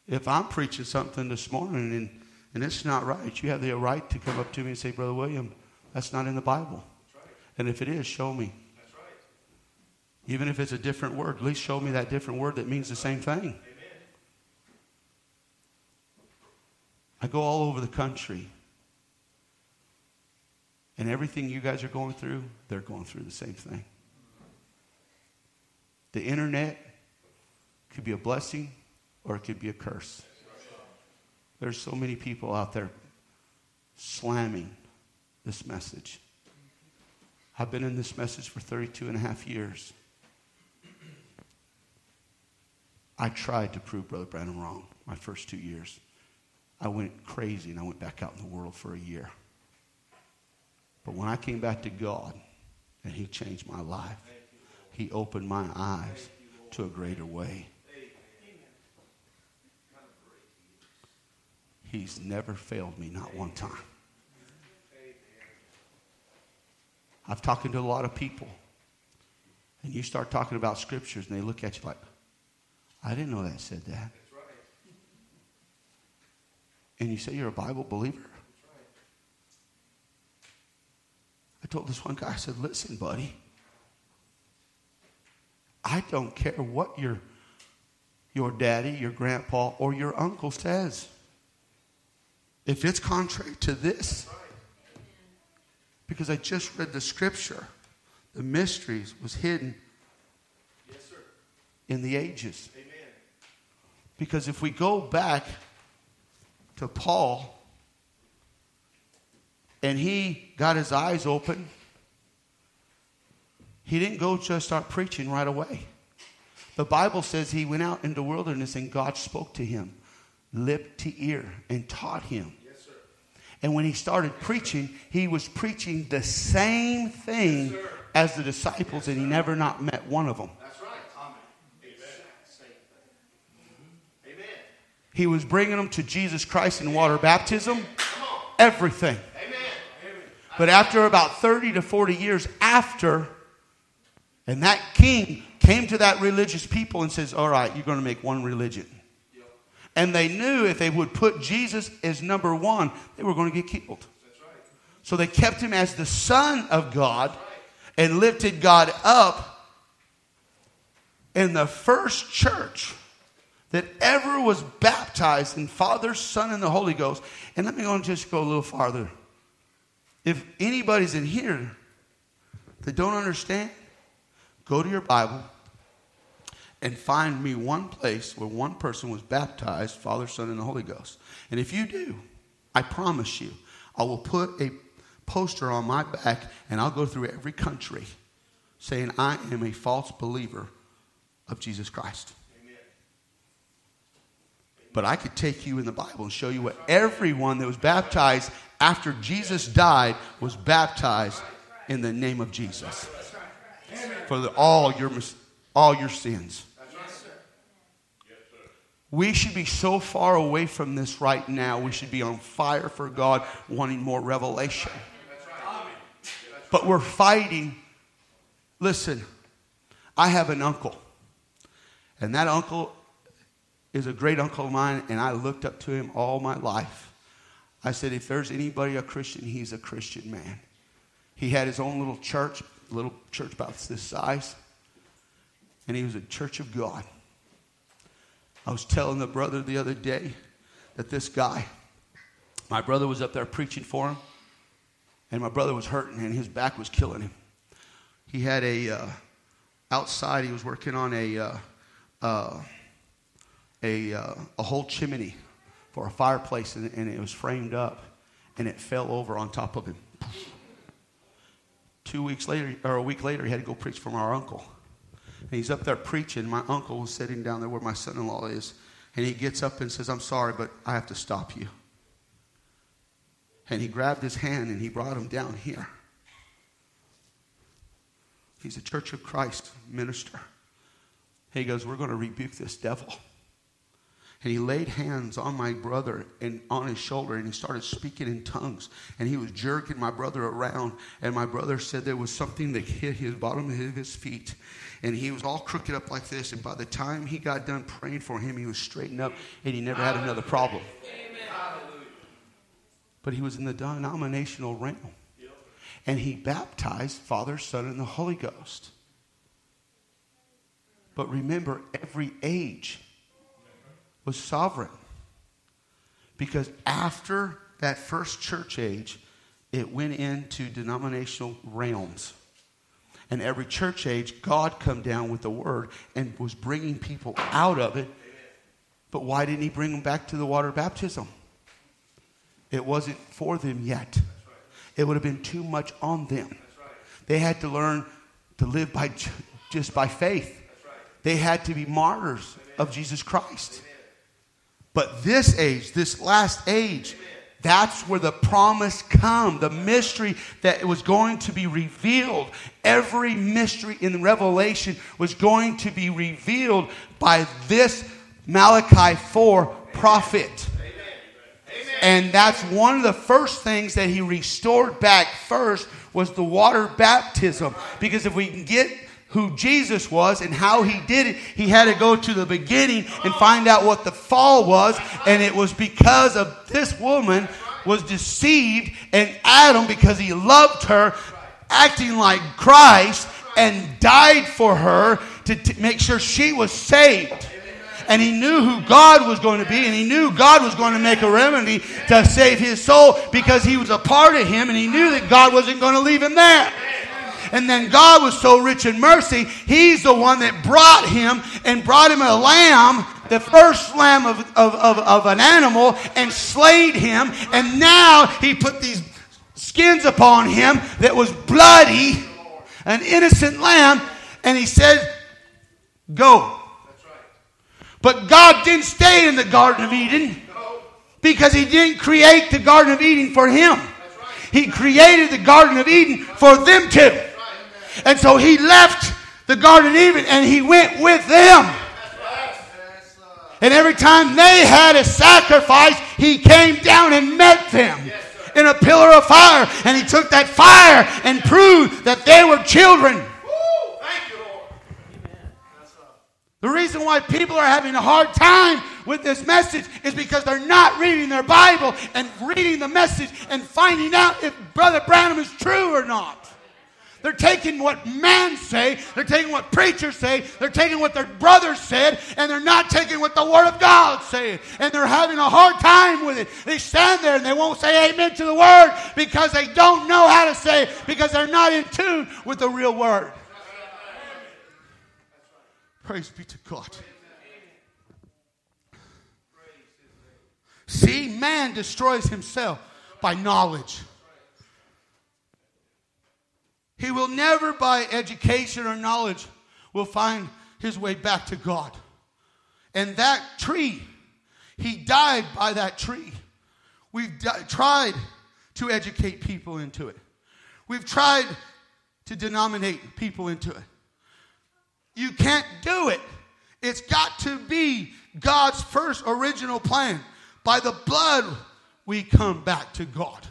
If I'm preaching something this morning and, and it's not right, you have the right to come up to me and say, Brother William, that's not in the Bible. Right. And if it is, show me. Even if it's a different word, at least show me that different word that means the same thing. Amen. I go all over the country. And everything you guys are going through, they're going through the same thing. The internet could be a blessing or it could be a curse. There's so many people out there slamming this message. I've been in this message for 32 and a half years. I tried to prove Brother Branham wrong my first two years. I went crazy and I went back out in the world for a year. But when I came back to God and He changed my life, He opened my eyes to a greater way. He's never failed me, not one time. I've talked to a lot of people, and you start talking about scriptures, and they look at you like, I didn't know that said that. And you say you're a Bible believer? I told this one guy, I said, listen, buddy, I don't care what your, your daddy, your grandpa, or your uncle says. If it's contrary to this, because I just read the scripture, the mysteries was hidden in the ages. Amen. Because if we go back to Paul and he got his eyes open, he didn't go just start preaching right away. The Bible says he went out into the wilderness and God spoke to him, lip to ear, and taught him. Yes. And when he started preaching, he was preaching the same thing Yes, as the disciples, and he never not met one of them. That's right. Amen. Thing. He was bringing them to Jesus Christ in water baptism. Everything. But after about 30 to 40 years after, and that king came to that religious people and says, All right, you're going to make one religion. And they knew if they would put Jesus as number one, they were going to get killed. So they kept him as the Son of God and lifted God up. And the first church that ever was baptized in Father, Son, and the Holy Ghost. And let me go and just go a little farther. If anybody's in here that don't understand, go to your Bible and find me one place where one person was baptized, Father, Son, and the Holy Ghost. And if you do, I promise you, I will put a poster on my back and I'll go through every country saying, I am a false believer of Jesus Christ. But I could take you in the Bible and show you what everyone that was baptized after Jesus died was baptized in the name of Jesus for the, all your all your sins. We should be so far away from this right now. We should be on fire for God, wanting more revelation. But we're fighting. Listen, I have an uncle, and that uncle is a great uncle of mine, and I looked up to him all my life. I said, if there's anybody a Christian, he's a Christian man. He had his own little church, little church about this size, and he was a church of God. I was telling the brother the other day that this guy, my brother was up there preaching for him, and my brother was hurting, and his back was killing him. He had a, uh, outside, he was working on a, uh, uh, a, uh, a whole chimney for a fireplace, and, and it was framed up, and it fell over on top of him. Two weeks later, or a week later, he had to go preach for our uncle. And he's up there preaching. My uncle was sitting down there where my son in law is. And he gets up and says, I'm sorry, but I have to stop you. And he grabbed his hand and he brought him down here. He's a Church of Christ minister. He goes, We're going to rebuke this devil. And he laid hands on my brother and on his shoulder and he started speaking in tongues. And he was jerking my brother around. And my brother said there was something that hit his bottom of his feet. And he was all crooked up like this. And by the time he got done praying for him, he was straightened up and he never had another problem. But he was in the denominational realm. And he baptized Father, Son, and the Holy Ghost. But remember, every age was sovereign. Because after that first church age, it went into denominational realms. And every church age, God come down with the word and was bringing people out of it. But why didn't he bring them back to the water baptism? It wasn't for them yet. It would have been too much on them. They had to learn to live by just by faith. They had to be martyrs of Jesus Christ. But this age, this last age, that's where the promise come, the mystery that was going to be revealed. Every mystery in Revelation was going to be revealed by this Malachi 4 prophet. And that's one of the first things that he restored back first was the water baptism. Because if we can get who Jesus was and how he did it, he had to go to the beginning and find out what the fall was. And it was because of this woman was deceived and Adam, because he loved her, acting like Christ and died for her to t- make sure she was saved. And he knew who God was going to be, and he knew God was going to make a remedy to save his soul because he was a part of him, and he knew that God wasn't going to leave him there. And then God was so rich in mercy, He's the one that brought him and brought him a lamb, the first lamb of, of, of, of an animal, and slayed him. And now He put these skins upon him that was bloody, an innocent lamb, and He said, Go. But God didn't stay in the Garden of Eden because He didn't create the Garden of Eden for Him. He created the Garden of Eden for them too. And so he left the Garden of Eden and he went with them. And every time they had a sacrifice, he came down and met them in a pillar of fire. And he took that fire and proved that they were children. The reason why people are having a hard time with this message is because they're not reading their Bible and reading the message and finding out if Brother Branham is true or not. They're taking what man say, they're taking what preachers say, they're taking what their brothers said, and they're not taking what the Word of God said. And they're having a hard time with it. They stand there and they won't say amen to the Word because they don't know how to say it, because they're not in tune with the real Word. Praise be to God. See, man destroys himself by knowledge. He will never, by education or knowledge, will find his way back to God. And that tree, he died by that tree. We've di- tried to educate people into it. We've tried to denominate people into it. You can't do it. It's got to be God's first original plan. By the blood, we come back to God.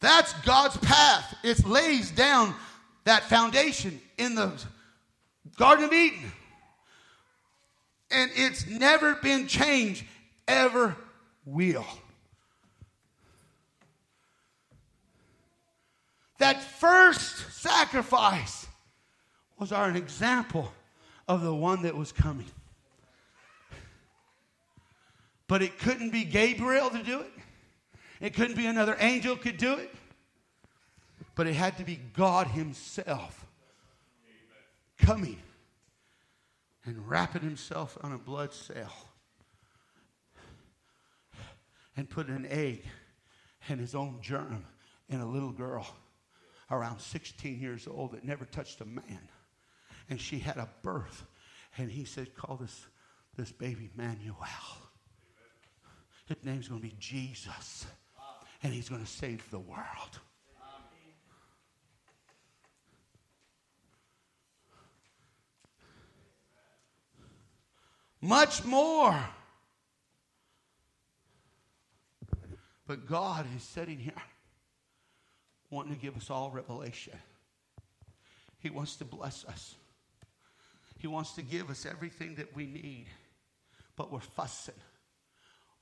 That's God's path. It lays down that foundation in the Garden of Eden. And it's never been changed, ever will. That first sacrifice was our example of the one that was coming. But it couldn't be Gabriel to do it. It couldn't be another angel could do it. But it had to be God Himself coming and wrapping Himself on a blood cell and putting an egg and His own germ in a little girl around 16 years old that never touched a man. And she had a birth. And He said, Call this, this baby Manuel. His name's going to be Jesus. And He's going to save the world. much more. But God is sitting here wanting to give us all revelation. He wants to bless us. He wants to give us everything that we need. But we're fussing.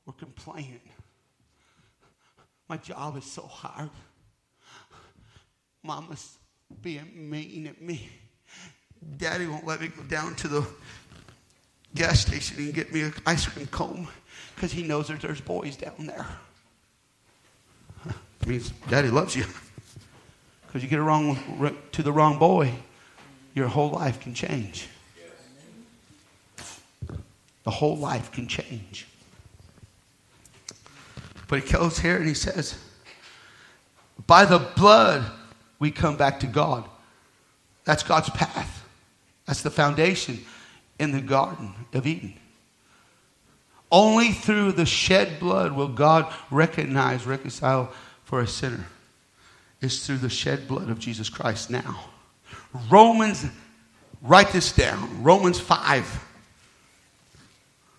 We're complaining. My job is so hard. Mama's being mean at me. Daddy won't let me go down to the gas station and get me an ice cream cone because he knows that there's boys down there. It means daddy loves you. Because you get wrong to the wrong boy, your whole life can change. The whole life can change. But he goes here and he says, By the blood, we come back to God. That's God's path. That's the foundation in the Garden of Eden. Only through the shed blood will God recognize, reconcile for a sinner. It's through the shed blood of Jesus Christ now. Romans, write this down. Romans 5.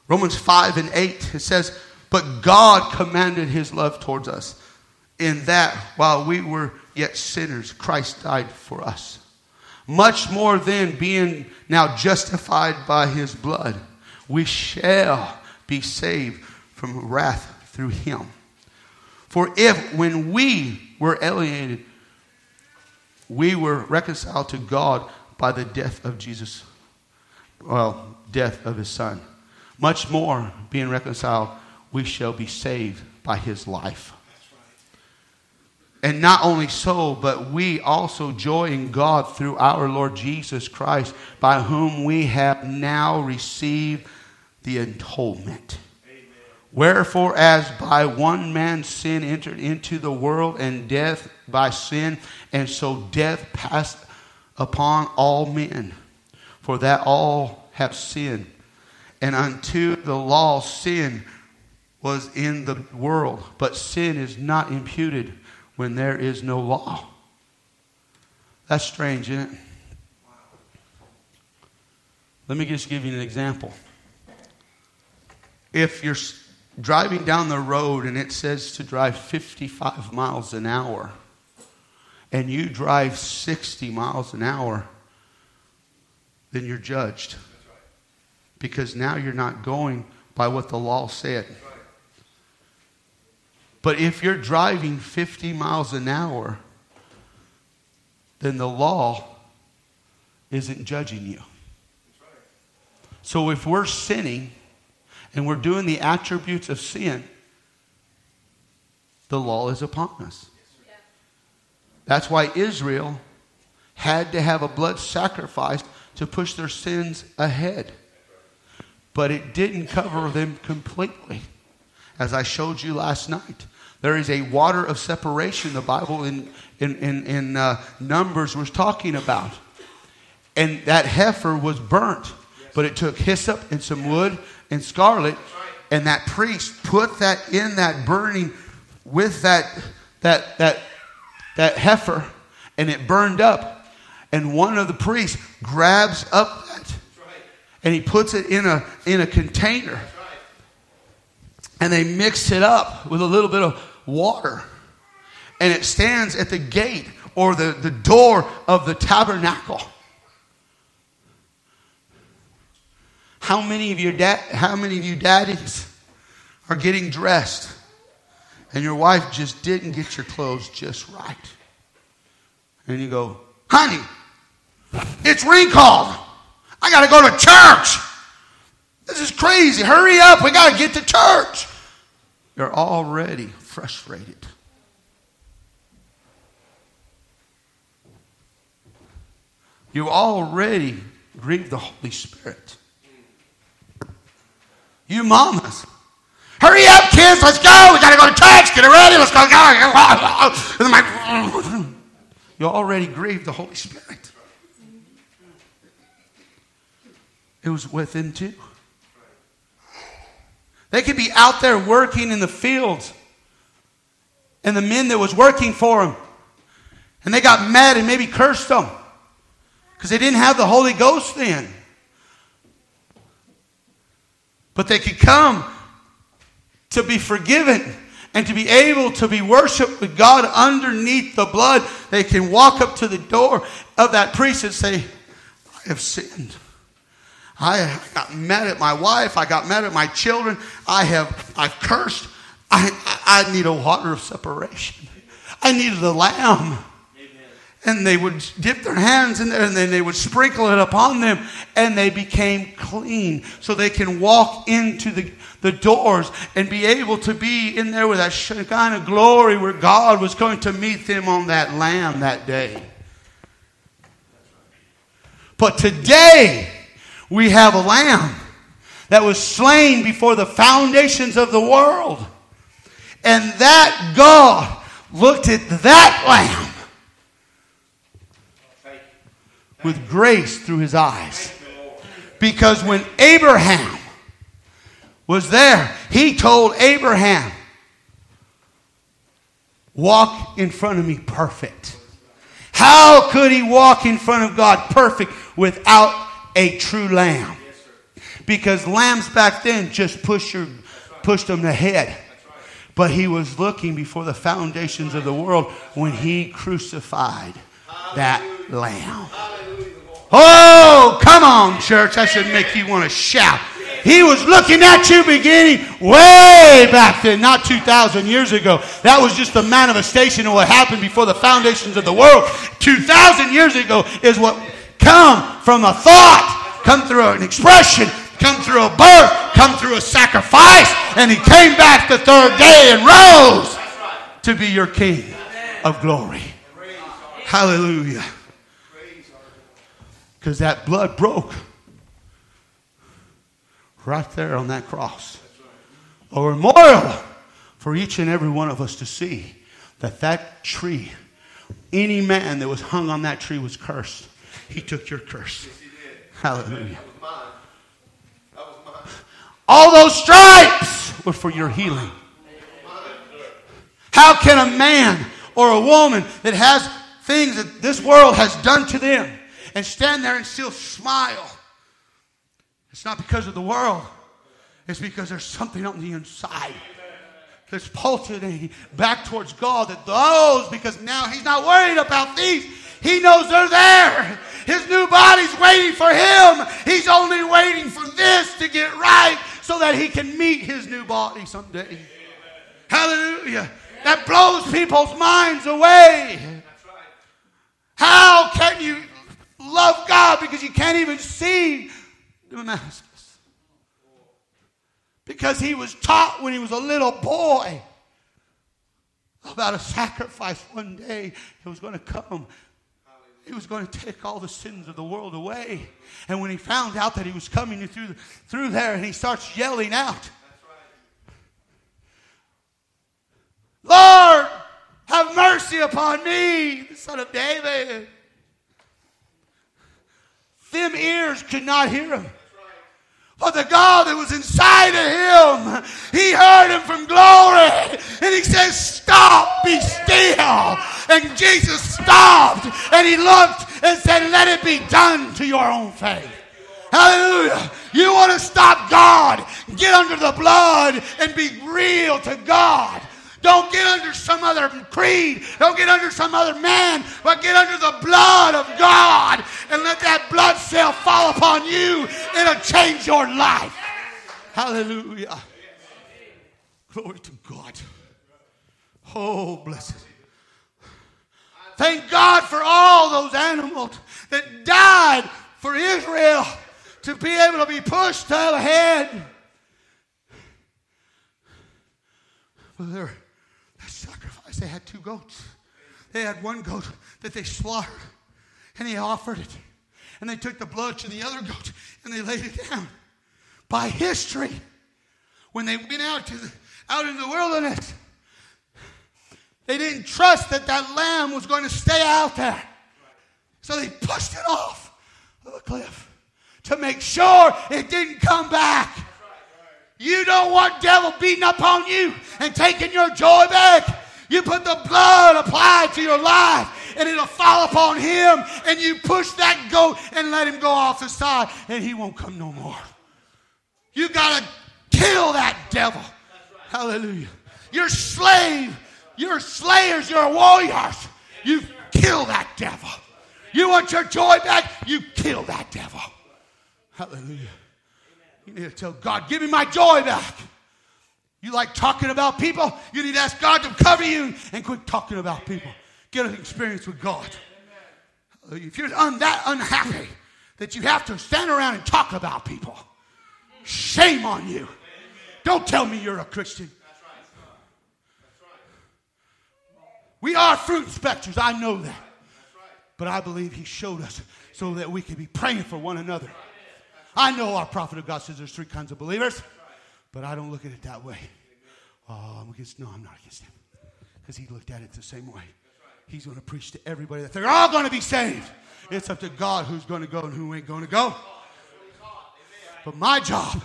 Romans 5 and 8, it says, But God commanded his love towards us, in that while we were yet sinners, Christ died for us. Much more then, being now justified by his blood, we shall be saved from wrath through him. For if, when we were alienated, we were reconciled to God by the death of Jesus, well, death of his son, much more being reconciled, we shall be saved by his life. And not only so, but we also joy in God through our Lord Jesus Christ, by whom we have now received the atonement. Wherefore, as by one man sin entered into the world, and death by sin, and so death passed upon all men, for that all have sinned. And unto the law, sin was in the world, but sin is not imputed when there is no law. That's strange, isn't it? Let me just give you an example. if you're driving down the road and it says to drive 55 miles an hour, and you drive 60 miles an hour, then you're judged. Because now you're not going by what the law said. But if you're driving 50 miles an hour, then the law isn't judging you. So if we're sinning and we're doing the attributes of sin, the law is upon us. That's why Israel had to have a blood sacrifice to push their sins ahead. But it didn't cover them completely. As I showed you last night, there is a water of separation the Bible in, in, in, in uh, Numbers was talking about. And that heifer was burnt, but it took hyssop and some wood and scarlet, and that priest put that in that burning with that, that, that, that heifer, and it burned up. And one of the priests grabs up that, and he puts it in a, in a container and they mix it up with a little bit of water. And it stands at the gate or the, the door of the tabernacle. How many of your dad how many of you daddies are getting dressed and your wife just didn't get your clothes just right? And you go, honey, it's recalled. I gotta go to church. This is crazy. Hurry up. We got to get to church. You're already frustrated. You already grieved the Holy Spirit. You mamas. Hurry up, kids. Let's go. We got to go to church. Get ready. Let's go. And You already grieved the Holy Spirit. It was within too. They could be out there working in the fields. And the men that was working for them. And they got mad and maybe cursed them. Because they didn't have the Holy Ghost then. But they could come to be forgiven and to be able to be worshiped with God underneath the blood. They can walk up to the door of that priest and say, I have sinned. I got mad at my wife. I got mad at my children. I have, I've cursed. I, I, need a water of separation. I needed a lamb. And they would dip their hands in there and then they would sprinkle it upon them and they became clean so they can walk into the, the doors and be able to be in there with that kind of glory where God was going to meet them on that lamb that day. But today, we have a lamb that was slain before the foundations of the world. And that God looked at that lamb with grace through his eyes. Because when Abraham was there, he told Abraham, Walk in front of me perfect. How could he walk in front of God perfect without a true lamb? Because lambs back then just push your, pushed them ahead. But he was looking before the foundations of the world when he crucified that lamb. Oh, come on, church. That should make you want to shout. He was looking at you beginning way back then, not 2,000 years ago. That was just the manifestation of what happened before the foundations of the world. 2,000 years ago is what come from a thought, come through an expression, come through a birth, come through a sacrifice, and he came back the third day and rose to be your king of glory. Hallelujah. Because that blood broke right there on that cross. A memorial for each and every one of us to see that that tree, any man that was hung on that tree was cursed. He took your curse. Hallelujah. All those stripes were for your healing. How can a man or a woman that has things that this world has done to them and stand there and still smile? It's not because of the world. It's because there's something on the inside that's pulsating back towards God that oh, those, because now he's not worried about these. He knows they're there. His new body's waiting for him. He's only waiting for this to get right so that he can meet his new body someday. Hallelujah. That blows people's minds away. Right. How can you love God because you can't even see Damascus? Because he was taught when he was a little boy about a sacrifice one day it was going to come. He was going to take all the sins of the world away. And when he found out that he was coming through, through there and he starts yelling out, Lord, have mercy upon me, the son of David. Them ears could not hear him. But the God that was inside of him, he heard him from glory. And he says, Stop, be still. And Jesus stopped and he looked and said, Let it be done to your own faith. Hallelujah. You want to stop God, get under the blood and be real to God. Don't get under some other creed. Don't get under some other man, but get under the blood of God and let that blood cell fall upon you. It'll change your life. Hallelujah. Glory to God. Oh, blessed. Thank God for all those animals that died for Israel to be able to be pushed ahead. Well, sacrifice. They had two goats. They had one goat that they slaughtered and they offered it. And they took the blood to the other goat and they laid it down. By history, when they went out to the, out in the wilderness, they didn't trust that that lamb was going to stay out there. So they pushed it off of a cliff to make sure it didn't come back. You don't want devil beating up on you and taking your joy back. You put the blood applied to your life and it'll fall upon him and you push that goat and let him go off the side and he won't come no more. You got to kill that devil. Hallelujah. You're slave. You're slayers. You're warriors. You kill that devil. You want your joy back? You kill that devil. Hallelujah. You need to tell God, give me my joy back. You like talking about people? You need to ask God to cover you and quit talking about people. Get an experience with God. If you're un- that unhappy that you have to stand around and talk about people, shame on you. Don't tell me you're a Christian. We are fruit inspectors. I know that. But I believe He showed us so that we can be praying for one another. I know our prophet of God says there's three kinds of believers, but I don't look at it that way. Oh, I'm against, no, I'm not against him. Because he looked at it the same way. He's going to preach to everybody that they're all going to be saved. It's up to God who's going to go and who ain't going to go. But my job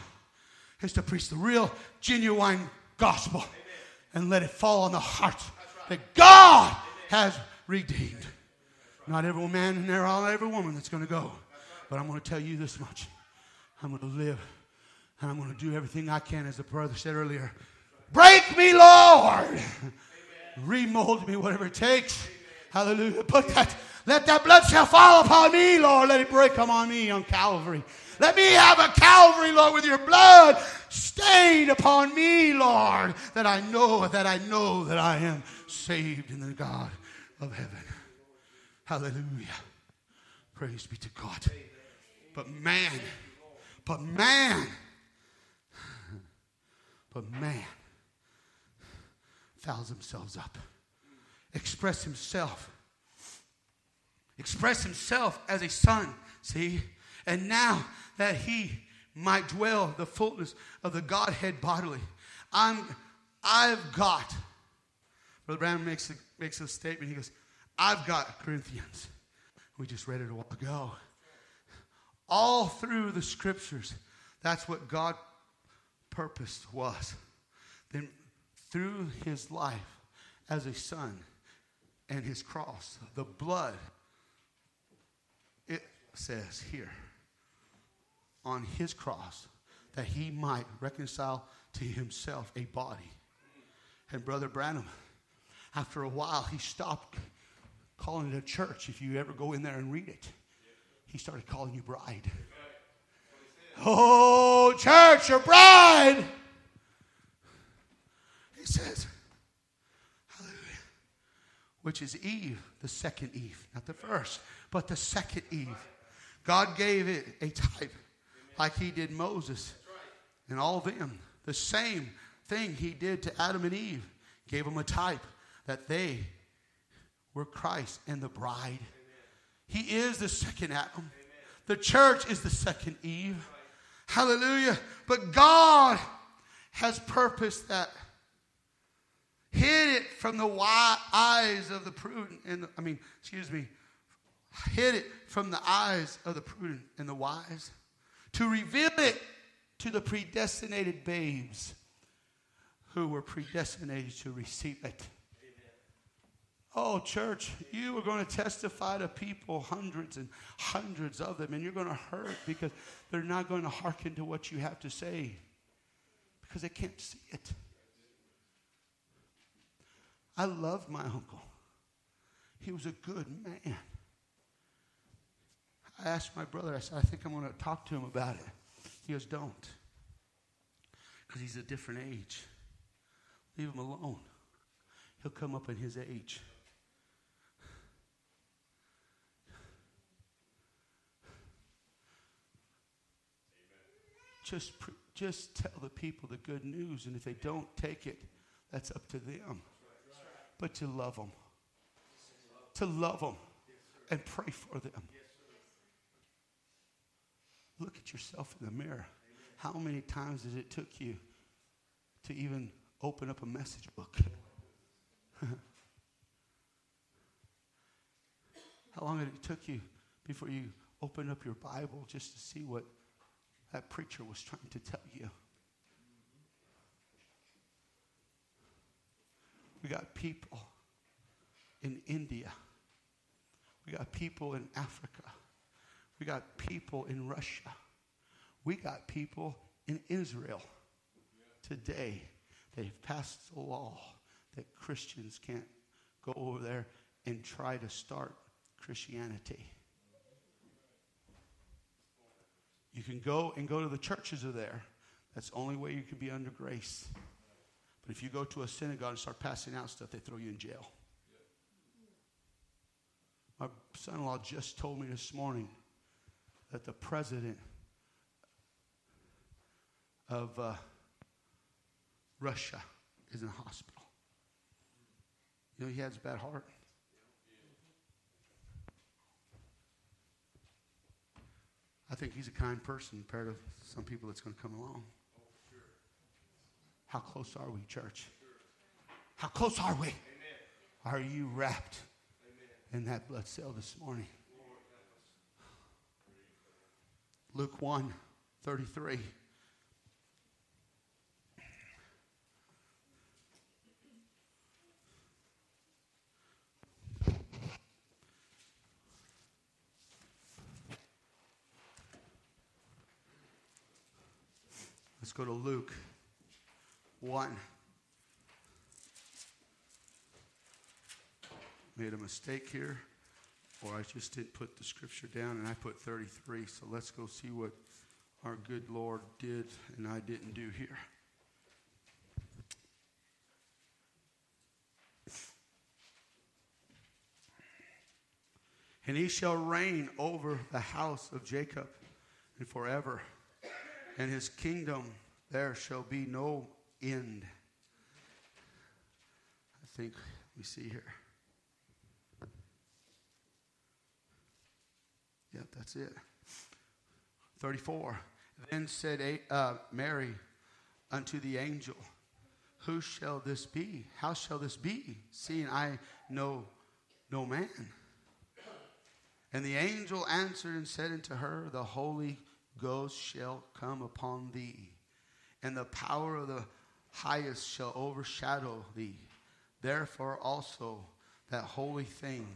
is to preach the real, genuine gospel and let it fall on the heart that God has redeemed. Not every man and not every woman that's going to go. But I'm going to tell you this much I'm going to live and I'm going to do everything I can, as the brother said earlier. Break me, Lord. Remold me, whatever it takes. Hallelujah. Put that, let that blood cell fall upon me, Lord. Let it break on me on Calvary. Let me have a Calvary, Lord, with your blood stained upon me, Lord, that I know, that I know that I am saved in the God of heaven. Hallelujah. Praise be to God. But man, but man, but man fouls themselves up. Express himself. Express himself as a son, see? And now that he might dwell the fullness of the Godhead bodily, I'm, I've got, Brother Branham makes a, makes a statement. He goes, I've got Corinthians. We just read it a while ago. All through the scriptures, that's what God purposed was. Then through his life as a son and his cross, the blood, it says here, on his cross, that he might reconcile to himself a body. And Brother Branham, after a while, he stopped calling it a church. If you ever go in there and read it, he started calling you bride. Oh, church, your bride. He says, Hallelujah. Which is Eve, the second Eve, not the first, but the second Eve. God gave it a type like he did Moses and all of them. The same thing he did to Adam and Eve. Gave them a type that they were Christ and the bride. He is the second Adam. The church is the second Eve. Hallelujah. But God has purposed that. Hid it from the eyes of the prudent and the, I mean, excuse me, hid it from the eyes of the prudent and the wise to reveal it to the predestinated babes who were predestinated to receive it. Oh, church, you are going to testify to people, hundreds and hundreds of them, and you're going to hurt because they're not going to hearken to what you have to say because they can't see it. I loved my uncle. He was a good man. I asked my brother, I said, I think I'm going to talk to him about it. He goes, Don't. Because he's a different age. Leave him alone. He'll come up in his age. Just, just tell the people the good news, and if they don't take it, that's up to them. But to love them, to love them, and pray for them. Look at yourself in the mirror. How many times did it took you to even open up a message book? [laughs] How long did it took you before you opened up your Bible just to see what that preacher was trying to tell you? We got people in India. We got people in Africa. We got people in Russia. We got people in Israel today. They've passed a law that Christians can't go over there and try to start Christianity. You can go and go to the churches of there. That's the only way you can be under grace. But if you go to a synagogue and start passing out stuff, they throw you in jail. My son in law just told me this morning that the president of uh, Russia is in a hospital. You know, he has a bad heart. I think he's a kind person compared to some people that's going to come along. How close are we, church? How close are we? Are you wrapped in that blood cell this morning? Luke 1 33. Go to Luke 1. Made a mistake here or I just didn't put the scripture down and I put 33. So let's go see what our good Lord did and I didn't do here. And he shall reign over the house of Jacob and forever, and his kingdom there shall be no end. I think we see here. Yep, that's it. 34. Then said uh, Mary unto the angel, Who shall this be? How shall this be, seeing I know no man? And the angel answered and said unto her, The Holy Ghost shall come upon thee, and the power of the highest shall overshadow thee. Therefore also that holy thing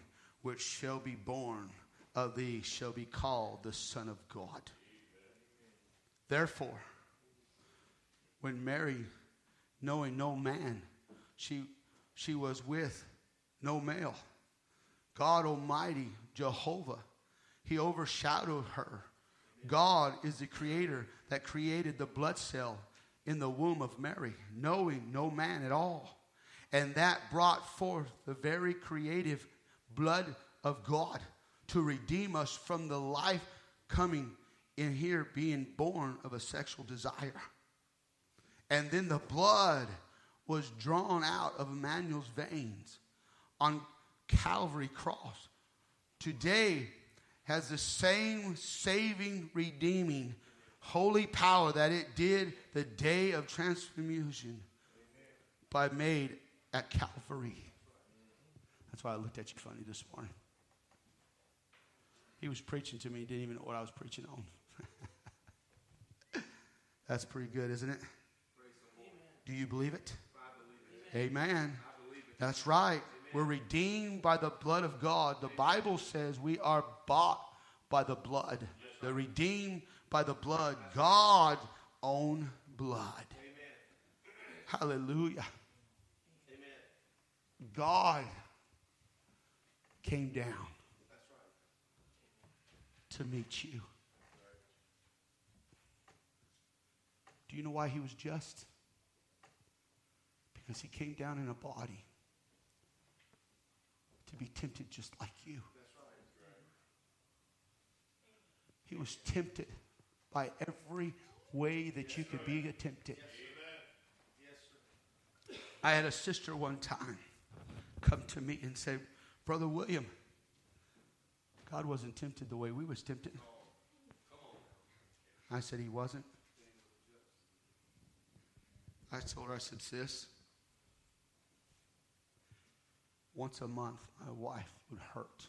which shall be born of thee shall be called the Son of God. Therefore, when Mary, knowing no man, she, she was with no male. God Almighty, Jehovah, He overshadowed her. God is the creator that created the blood cell in the womb of Mary, knowing no man at all. And that brought forth the very creative blood of God to redeem us from the life coming in here being born of a sexual desire. And then the blood was drawn out of Emmanuel's veins on Calvary cross. Today has the same saving, redeeming, holy power that it did the day of transformation by made at Calvary. That's why I looked at you funny this morning. He was preaching to me, didn't even know what I was preaching on. [laughs] That's pretty good, isn't it? Do you believe it? Amen. That's right. We're redeemed by the blood of God. The Bible says we are bought by the blood. The redeemed by the blood. God's own blood. Hallelujah. God came down to meet you. Do you know why he was just? Because he came down in a body to be tempted just like you. He was tempted by every way that you could be tempted. I had a sister one time come to me and say, Brother William, God wasn't tempted the way we was tempted. I said he wasn't. I told her, I said, sis, once a month my wife would hurt.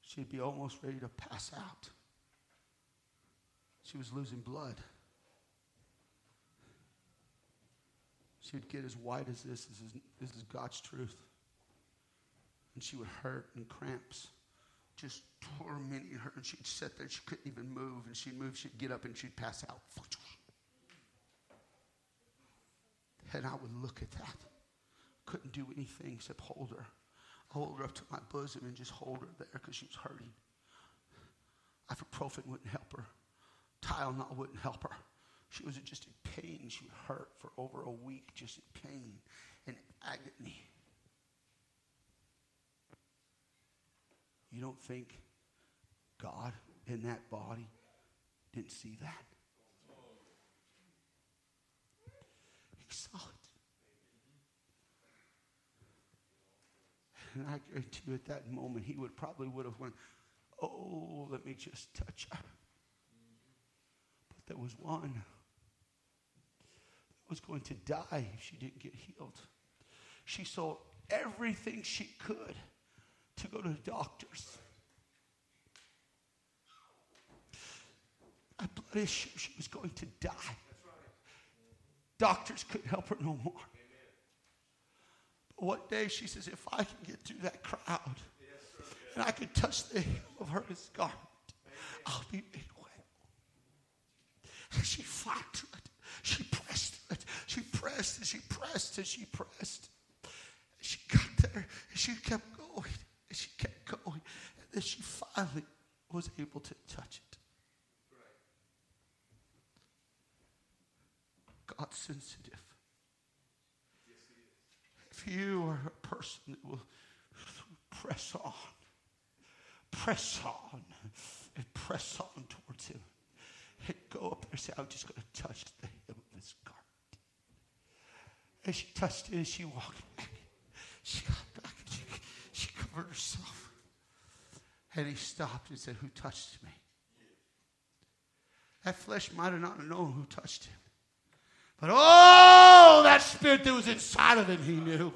She'd be almost ready to pass out. She was losing blood. She would get as white as this. This is, this is God's truth. And she would hurt and cramps, just tormenting her. And she'd sit there. She couldn't even move. And she'd move. She'd get up and she'd pass out. And I would look at that. Couldn't do anything except hold her. Hold her up to my bosom and just hold her there because she was hurting. Ibuprofen wouldn't help her. Tylenol wouldn't help her. She was just in pain. She hurt for over a week, just in pain and agony. You don't think God in that body didn't see that? He saw it. And I guarantee you at that moment, he would probably would have went, oh, let me just touch her. There was one that was going to die if she didn't get healed. She saw everything she could to go to the doctors. A blood issue, she was going to die. Doctors couldn't help her no more. But one day she says, if I can get through that crowd and I can touch the hem of her garment, I'll be made. And she fought to it. She pressed it. She pressed and she pressed and she pressed. And she got there and she kept going and she kept going. And then she finally was able to touch it. God sensitive. If you are a person that will press on, press on, and press on towards Him, and go up there and say, I'm just going to touch the hem of His garment. And she touched it and she walked back. She got back and she, she covered herself. And he stopped and said, Who touched me? That flesh might have not known who touched him. But oh, that spirit that was inside of him, he knew.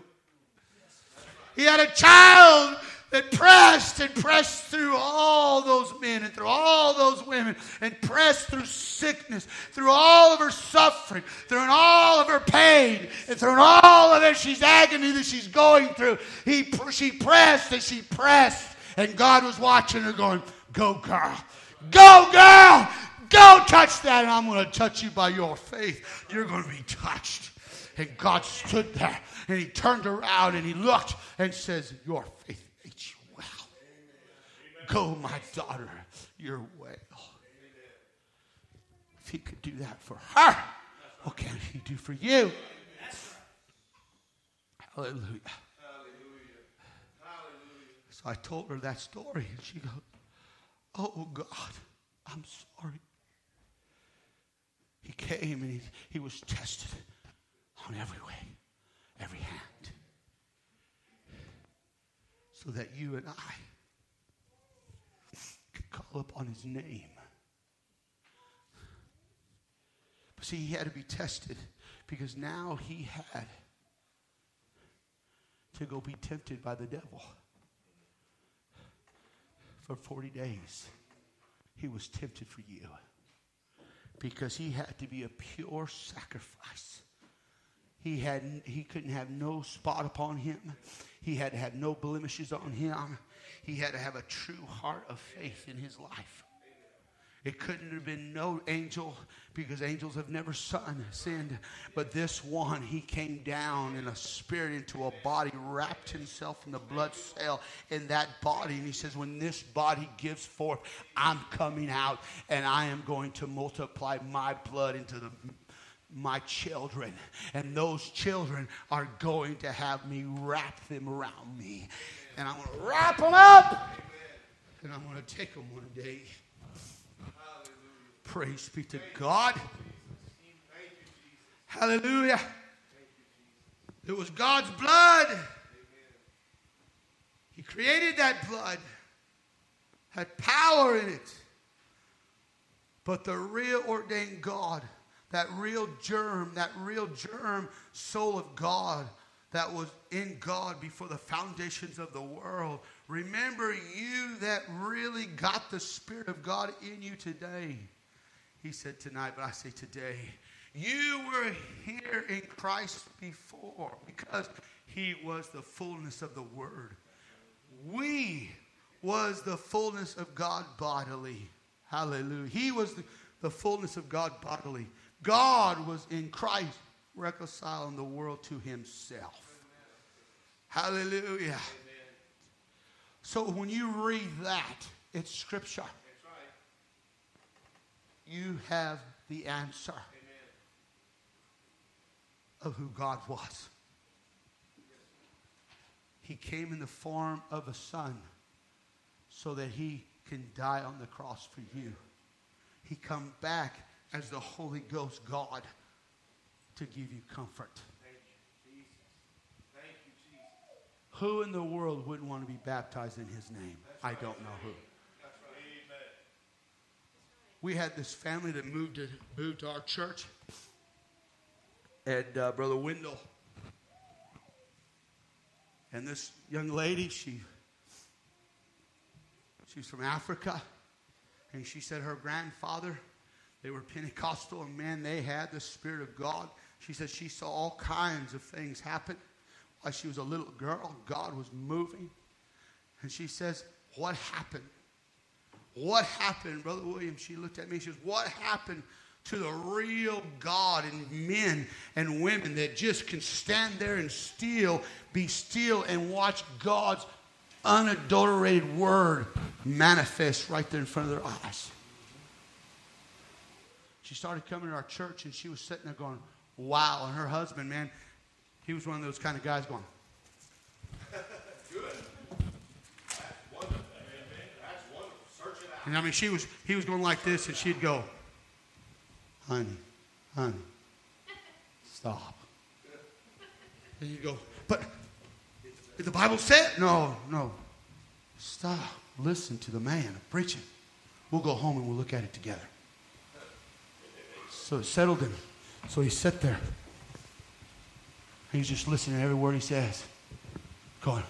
He had a child that pressed and pressed through all those men and through all those women and pressed through sickness, through all of her suffering, through all of her pain, and through all of her she's agony that she's going through. He, she pressed and she pressed, and God was watching her going, Go, girl. Go, girl. Go touch that, and I'm going to touch you by your faith. You're going to be touched. And God stood there, and he turned around and he looked and says, Your faith. Go, my daughter, you're well. Oh. If he could do that for her, what can he do for you? Hallelujah. So I told her that story, and she goes, Oh, God, I'm sorry. He came and he, he was tested on every way, every hand, so that you and I call upon his name. But see, he had to be tested because now he had to go be tempted by the devil. For 40 days, he was tempted for you because he had to be a pure sacrifice. He, had, he couldn't have no spot upon him. He had to have no blemishes on him. He had to have a true heart of faith in his life. It couldn't have been no angel because angels have never sinned. But this one, he came down in a spirit into a body, wrapped himself in the blood cell in that body. And he says, When this body gives forth, I'm coming out and I am going to multiply my blood into the my children, and those children are going to have me wrap them around me. And I'm going to wrap them up, and I'm going to take them one day. Praise be to God. Hallelujah. It was God's blood. He created that blood, had power in it. But the real ordained God, that real germ, that real germ soul of God that was in God before the foundations of the world. Remember, you that really got the Spirit of God in you today. He said tonight, but I say today, you were here in Christ before because he was the fullness of the Word. We was the fullness of God bodily. Hallelujah. He was the, the fullness of God bodily. God was in Christ reconciling the world to himself. Hallelujah. So when you read that, it's scripture you have the answer of who God was. He came in the form of a son so that he can die on the cross for you. He come back as the Holy Ghost God to give you comfort. Who in the world wouldn't want to be baptized in his name? I don't know who we had this family that moved to, moved to our church. And uh, Brother Wendell. And this young lady, she she's from Africa. And she said her grandfather, they were Pentecostal, and man, they had the Spirit of God. She said she saw all kinds of things happen while she was a little girl. God was moving. And she says, What happened? What happened, Brother William? She looked at me. She says, What happened to the real God and men and women that just can stand there and still, be still, and watch God's unadulterated word manifest right there in front of their eyes? She started coming to our church and she was sitting there going, Wow. And her husband, man, he was one of those kind of guys going, [laughs] Good. That's wonderful. And I mean, she was, he was going like this, and she'd go, honey, honey, stop. [laughs] And you go, but did the Bible say it? No, no. Stop. Listen to the man preaching. We'll go home and we'll look at it together. So it settled him. So he sat there. He's just listening to every word he says. Going,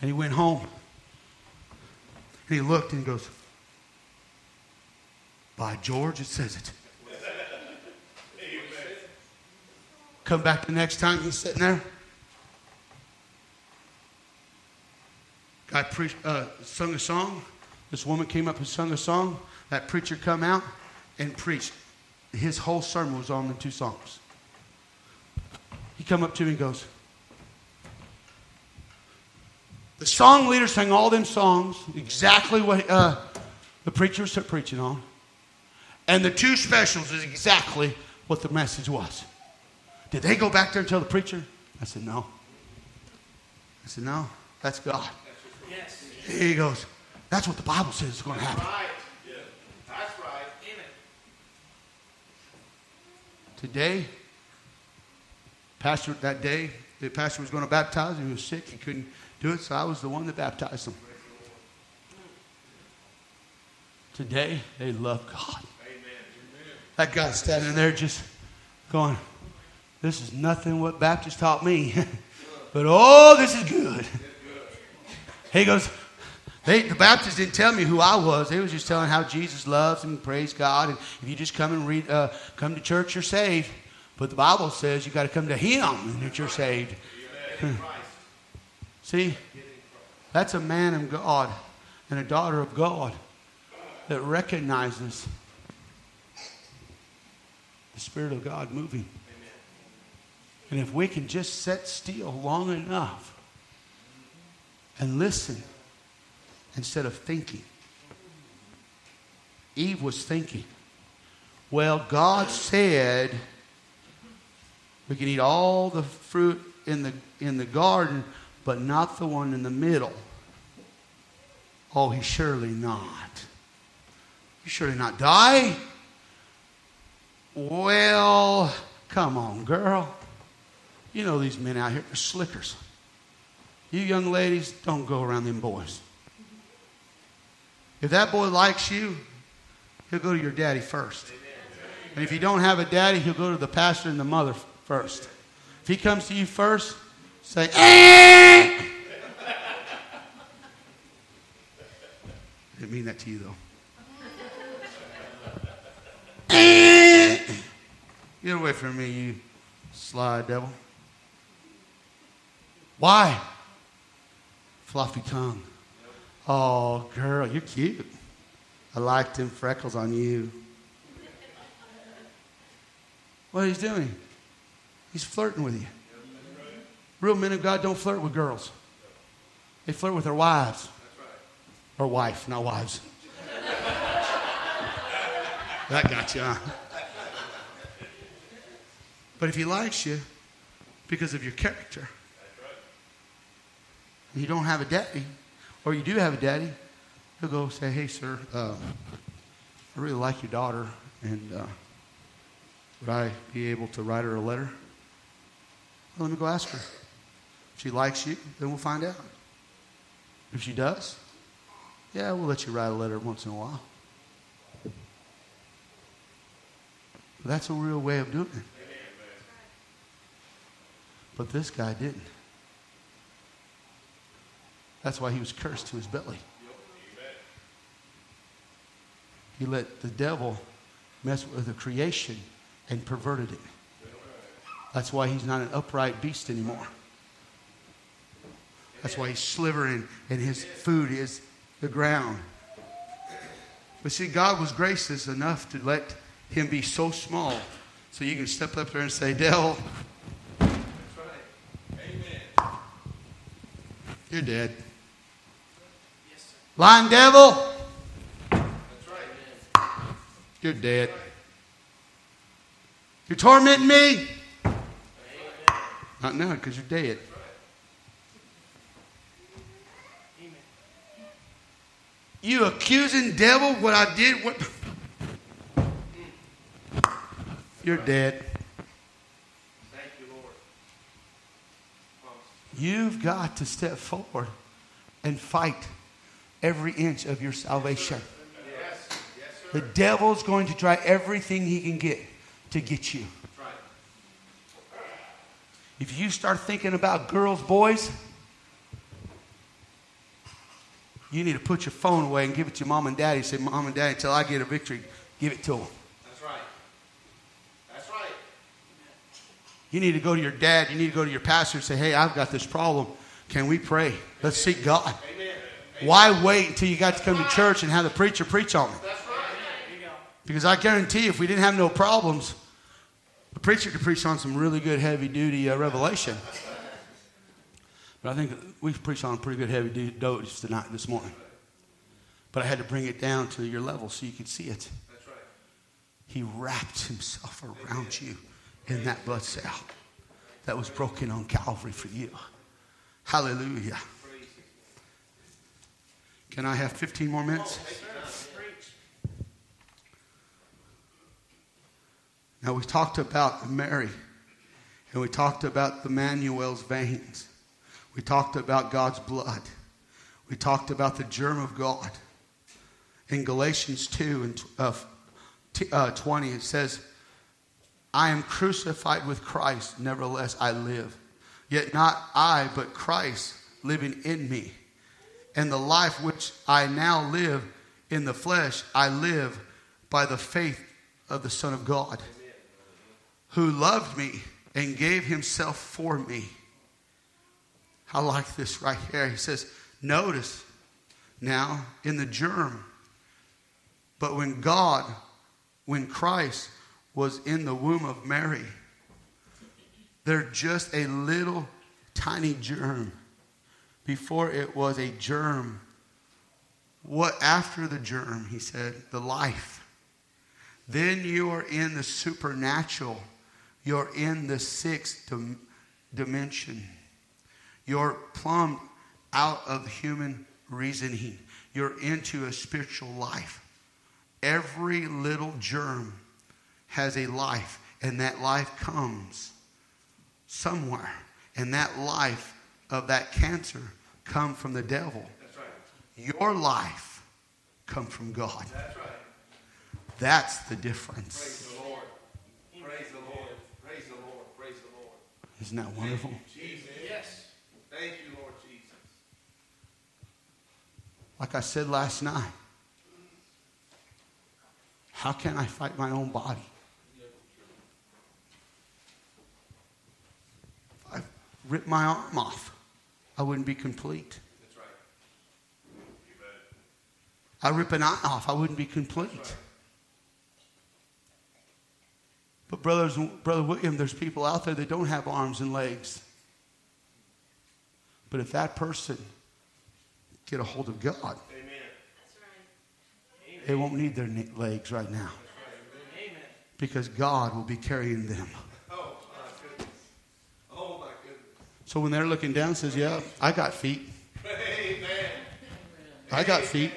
And he went home. And he looked and he goes, By George, it says it. Come back the next time he's sitting there. I pre- uh, sung a song. This woman came up and sung a song. That preacher come out and preached. His whole sermon was on the two songs. He come up to me and goes, the song leader sang all them songs, exactly what uh, the preacher was preaching on. And the two specials is exactly what the message was. Did they go back there and tell the preacher? I said, no. I said, no, that's God. Yes. He goes, that's what the Bible says is going to happen. Right. Yeah. That's right. Today, pastor that day, the pastor was going to baptize. him. He was sick. He couldn't do it, so I was the one that baptized him. Today, they love God. Amen. That guy standing there just going, This is nothing what Baptist taught me. [laughs] but oh, this is good. He goes, they, the Baptists didn't tell me who I was. They was just telling how Jesus loves and praise God. And if you just come and read, uh, come to church, you're saved. But the Bible says you got to come to Him and that you're saved. [laughs] See, that's a man of God and a daughter of God that recognizes the Spirit of God moving. And if we can just sit still long enough and listen instead of thinking. Eve was thinking, well, God said we can eat all the fruit in the, in the garden, but not the one in the middle. Oh, he surely not. You surely not die? Well, come on, girl. You know these men out here are slickers. You young ladies, don't go around them boys. If that boy likes you, he'll go to your daddy first. And if you don't have a daddy, he'll go to the pastor and the mother first. If he comes to you first, say, eh! I didn't mean that to you, though. Get away from me, you sly devil. Why? Fluffy tongue. Oh, girl, you're cute. I like them freckles on you. What he's doing? He's flirting with you. Real men of God don't flirt with girls. They flirt with their wives. Or wife, not wives. [laughs] that got you, huh? But if he likes you because of your character, you don't have a daddy, or you do have a daddy, he'll go say, Hey, sir, uh, I really like your daughter, and uh, would I be able to write her a letter? Well, let me go ask her. If she likes you, then we'll find out. If she does, yeah, we'll let you write a letter once in a while. But that's a real way of doing it. But this guy didn't. That's why he was cursed to his belly. He let the devil mess with the creation and perverted it. That's why he's not an upright beast anymore. That's why he's slivering and his food is the ground. But see, God was gracious enough to let him be so small so you can step up there and say, Devil, you're dead. Lying devil. You're dead. You're tormenting me? Not now, because you're dead. You accusing devil what I did? What? You're dead. Thank you, Lord. You've got to step forward and fight every inch of your salvation. Yes. Yes, sir. The devil's going to try everything he can get to get you. Right. If you start thinking about girls, boys, you need to put your phone away and give it to your mom and daddy. Say, Mom and Daddy, until I get a victory, give it to them. That's right. That's right. You need to go to your dad. You need to go to your pastor and say, Hey, I've got this problem. Can we pray? Let's seek God. Amen. Why wait until you got to come to church and have the preacher preach on me? Because I guarantee if we didn't have no problems, the preacher could preach on some really good heavy duty uh, revelation. But I think we preached on a pretty good heavy duty dose tonight, this morning. But I had to bring it down to your level so you could see it. He wrapped himself around you in that blood cell that was broken on Calvary for you. Hallelujah. Can I have 15 more minutes? Now, we talked about Mary, and we talked about the Emmanuel's veins. We talked about God's blood. We talked about the germ of God. In Galatians 2 and uh, uh, 20, it says, I am crucified with Christ, nevertheless I live. Yet not I, but Christ living in me. And the life which I now live in the flesh, I live by the faith of the Son of God, who loved me and gave himself for me. I like this right here. He says, Notice now in the germ, but when God, when Christ was in the womb of Mary. They're just a little tiny germ. Before it was a germ. What after the germ, he said, the life. Then you are in the supernatural. You're in the sixth dim- dimension. You're plumbed out of human reasoning. You're into a spiritual life. Every little germ has a life, and that life comes somewhere. And that life of that cancer come from the devil. That's right. Your life come from God. That's right. That's the difference. Praise the Lord. Praise the Lord. Praise the Lord. Praise the Lord. Isn't that wonderful? Jesus. Yes. Thank you, Lord Jesus. Like I said last night, how can I fight my own body? If I ripped my arm off, I wouldn't be complete. That's right. I rip an eye off, I wouldn't be complete. But brothers, brother William, there's people out there that don't have arms and legs. But if that person get a hold of God, Amen. they won't need their legs right now because God will be carrying them. Oh, my goodness. Oh, my goodness. So when they're looking down, says, "Yeah, I got feet. Amen. I got feet.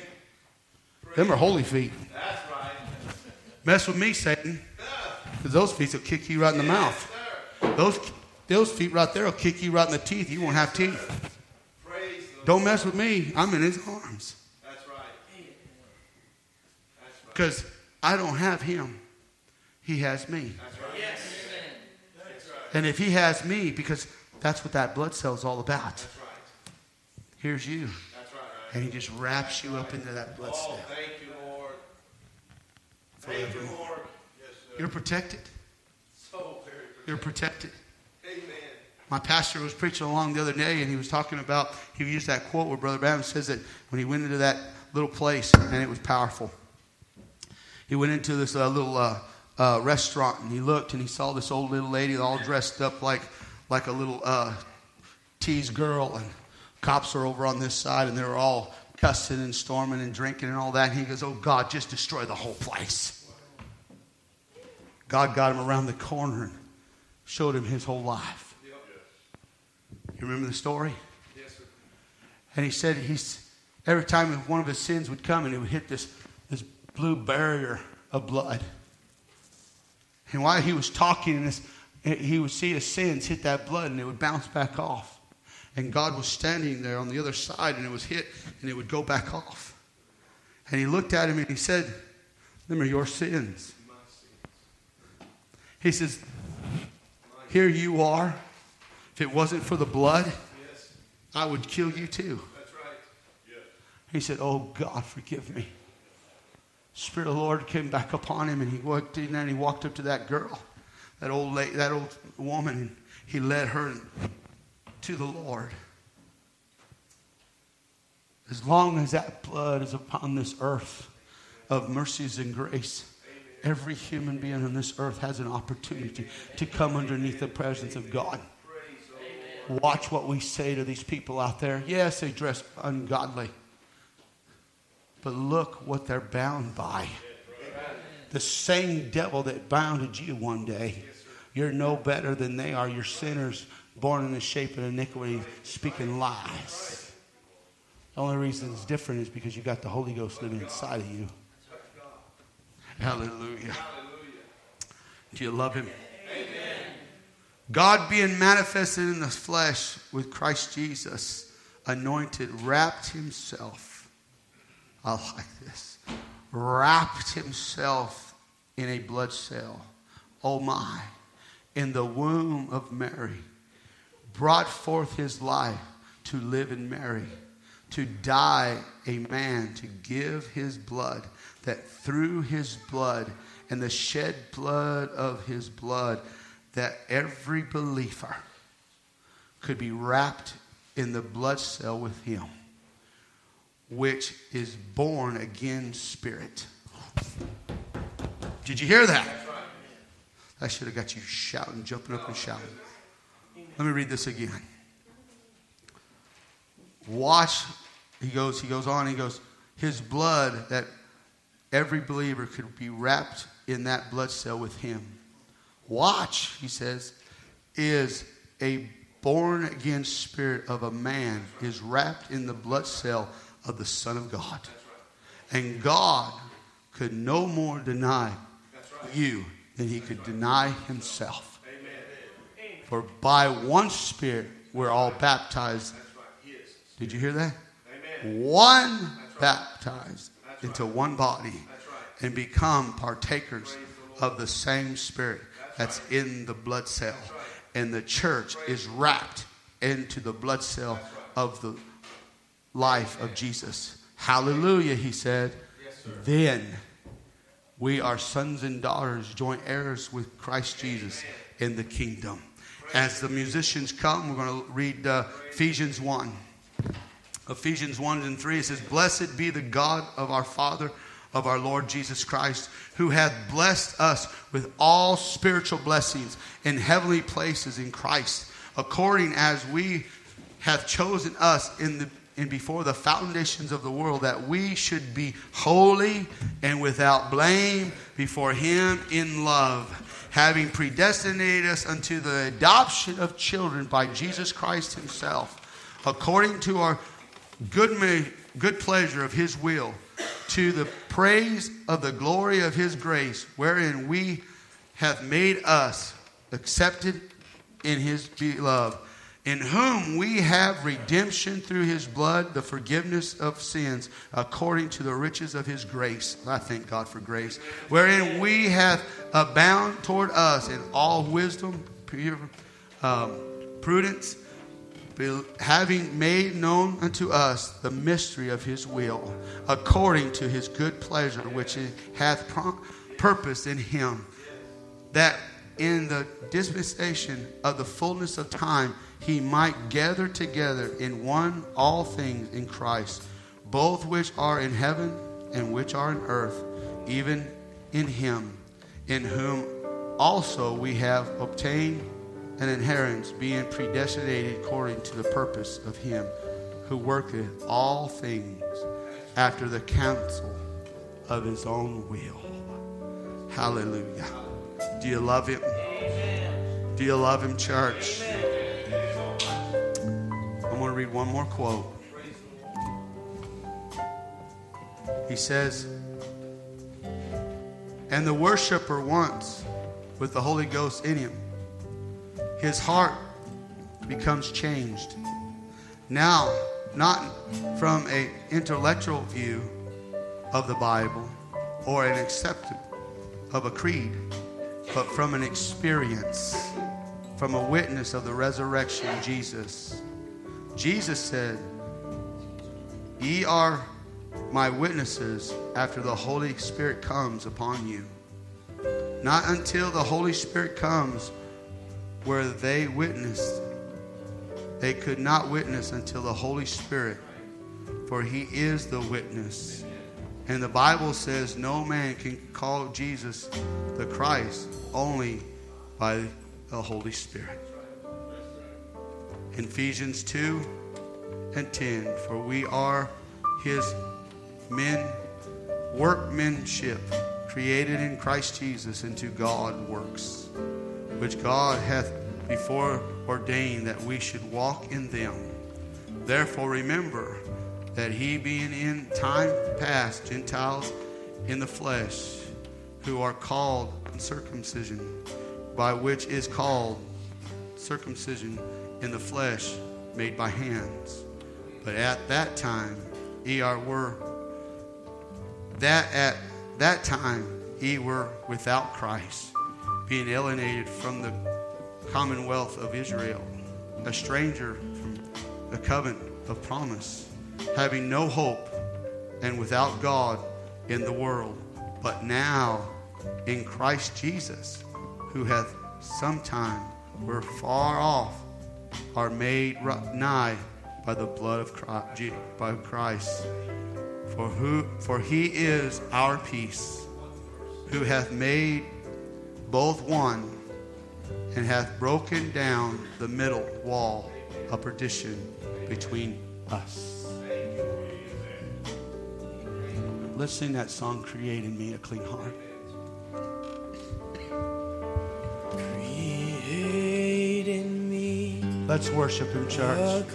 Them are holy feet. That's right. Mess with me, Satan, because those feet will kick you right in the mouth. Those those feet right there will kick you right in the teeth. You won't have teeth. Praise Don't mess with me. I'm in His arms That's right. Because I don't have Him. He has me. That's right. Yes. And if He has me, because that's what that blood cell is all about. Right. Here's you, That's right. and He just wraps you up into that blood Oh, cell. thank you, Lord. Thank you, Lord. Yes, sir. You're protected. So very You're protected. Amen. My pastor was preaching along the other day, and he was talking about, he used that quote where Brother Branham says that when he went into that little place, and it was powerful. He went into this uh, little uh, uh, restaurant, and he looked, and he saw this old little lady all dressed up like, like a little uh, tease girl, and cops are over on this side, and they were all cussing and storming and drinking and all that. And he goes, Oh, God, just destroy the whole place. God got him around the corner and showed him his whole life. You remember the story? Yes, sir. And he said he's every time one of his sins would come and it would hit this, this blue barrier of blood. And while he was talking, in this, he would see his sins hit that blood and it would bounce back off. And God was standing there on the other side and it was hit and it would go back off. And he looked at him and he said, Them are your sins. He says, Here you are. If it wasn't for the blood, I would kill you too. He said, Oh God, forgive me. Spirit of the Lord came back upon him and he walked in and he walked up to that girl, that old lady, that old woman, and he led her to the Lord. as long as that blood is upon this earth of mercies and grace, every human being on this earth has an opportunity to come underneath the presence of God. Watch what we say to these people out there. Yes, they dress ungodly, but look what they're bound by. The same devil that bounded you one day. You're no better than they are. You're sinners born in the shape of iniquity, speaking lies. The only reason it's different is because you got the Holy Ghost living inside of you. Hallelujah. Do you love Him? Amen. God being manifested in the flesh with Christ Jesus, anointed, wrapped Himself. I like this. Wrapped Himself in a blood cell. Oh my. In the womb of Mary brought forth his life to live in Mary, to die a man, to give his blood, that through his blood and the shed blood of his blood, that every believer could be wrapped in the blood cell with him, which is born again spirit. Did you hear that? I should have got you shouting, jumping up and shouting. Let me read this again. Watch, he goes, he goes on, he goes, his blood that every believer could be wrapped in that blood cell with him. Watch, he says, is a born again spirit of a man is wrapped in the blood cell of the Son of God. And God could no more deny you than he could deny himself. For by one Spirit we're all baptized. Did you hear that? One baptized into one body and become partakers of the same Spirit that's in the blood cell. And the church is wrapped into the blood cell of the life of Jesus. Hallelujah, he said. Then we are sons and daughters, joint heirs with Christ Jesus in the kingdom. As the musicians come, we're going to read uh, Ephesians 1. Ephesians 1 and 3, it says, Blessed be the God of our Father, of our Lord Jesus Christ, who hath blessed us with all spiritual blessings in heavenly places in Christ, according as we hath chosen us in the and before the foundations of the world that we should be holy and without blame before him in love having predestinated us unto the adoption of children by Jesus Christ Himself, according to our good, good pleasure of His will, to the praise of the glory of His grace, wherein we have made us accepted in His beloved in whom we have redemption through his blood, the forgiveness of sins, according to the riches of his grace. I thank God for grace. Wherein we have abound toward us in all wisdom, um, prudence, having made known unto us the mystery of his will, according to his good pleasure, which he hath purposed in him, that in the dispensation of the fullness of time, he might gather together in one all things in Christ, both which are in heaven and which are in earth, even in him, in whom also we have obtained an inheritance, being predestinated according to the purpose of him who worketh all things after the counsel of his own will. Hallelujah. Do you love him? Do you love him, church? I'm going to read one more quote. He says, And the worshiper once with the Holy Ghost in him, his heart becomes changed. Now, not from an intellectual view of the Bible or an acceptance of a creed, but from an experience, from a witness of the resurrection of Jesus. Jesus said, Ye are my witnesses after the Holy Spirit comes upon you. Not until the Holy Spirit comes where they witnessed. They could not witness until the Holy Spirit for he is the witness. And the Bible says no man can call Jesus the Christ only by the Holy Spirit. Ephesians 2 and 10 For we are his men, workmanship, created in Christ Jesus into God works, which God hath before ordained that we should walk in them. Therefore, remember that he, being in time past Gentiles in the flesh, who are called circumcision, by which is called circumcision in the flesh made by hands. But at that time, ye are were that at that time ye were without Christ, being alienated from the commonwealth of Israel, a stranger from the covenant of promise, having no hope and without God in the world. But now in Christ Jesus, who hath sometime were far off, are made nigh by the blood of Christ, by Christ. For who for he is our peace, who hath made both one, and hath broken down the middle wall of partition between us. Let's sing that song, Create in Me a Clean Heart. Let's worship Him, church.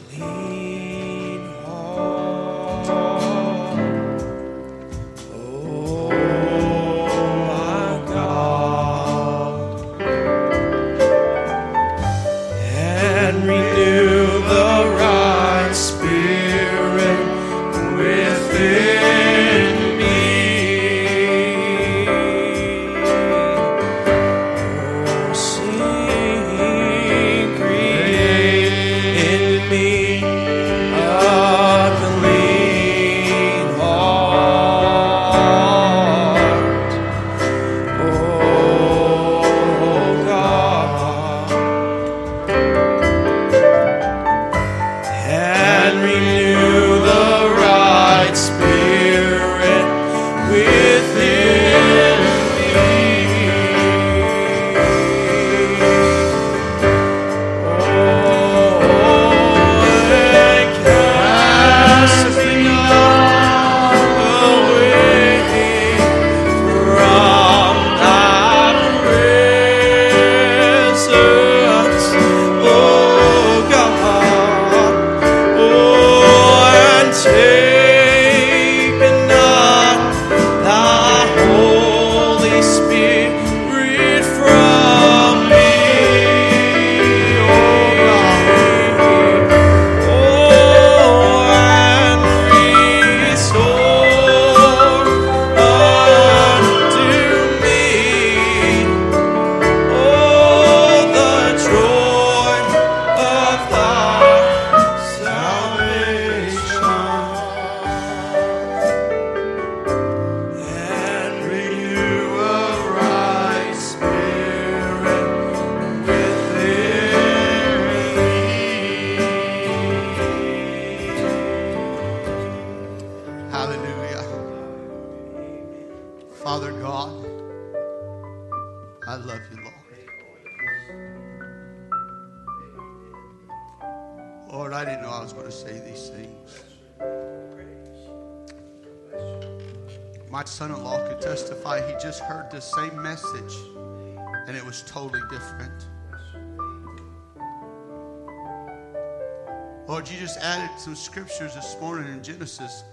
Some scriptures this morning in Genesis.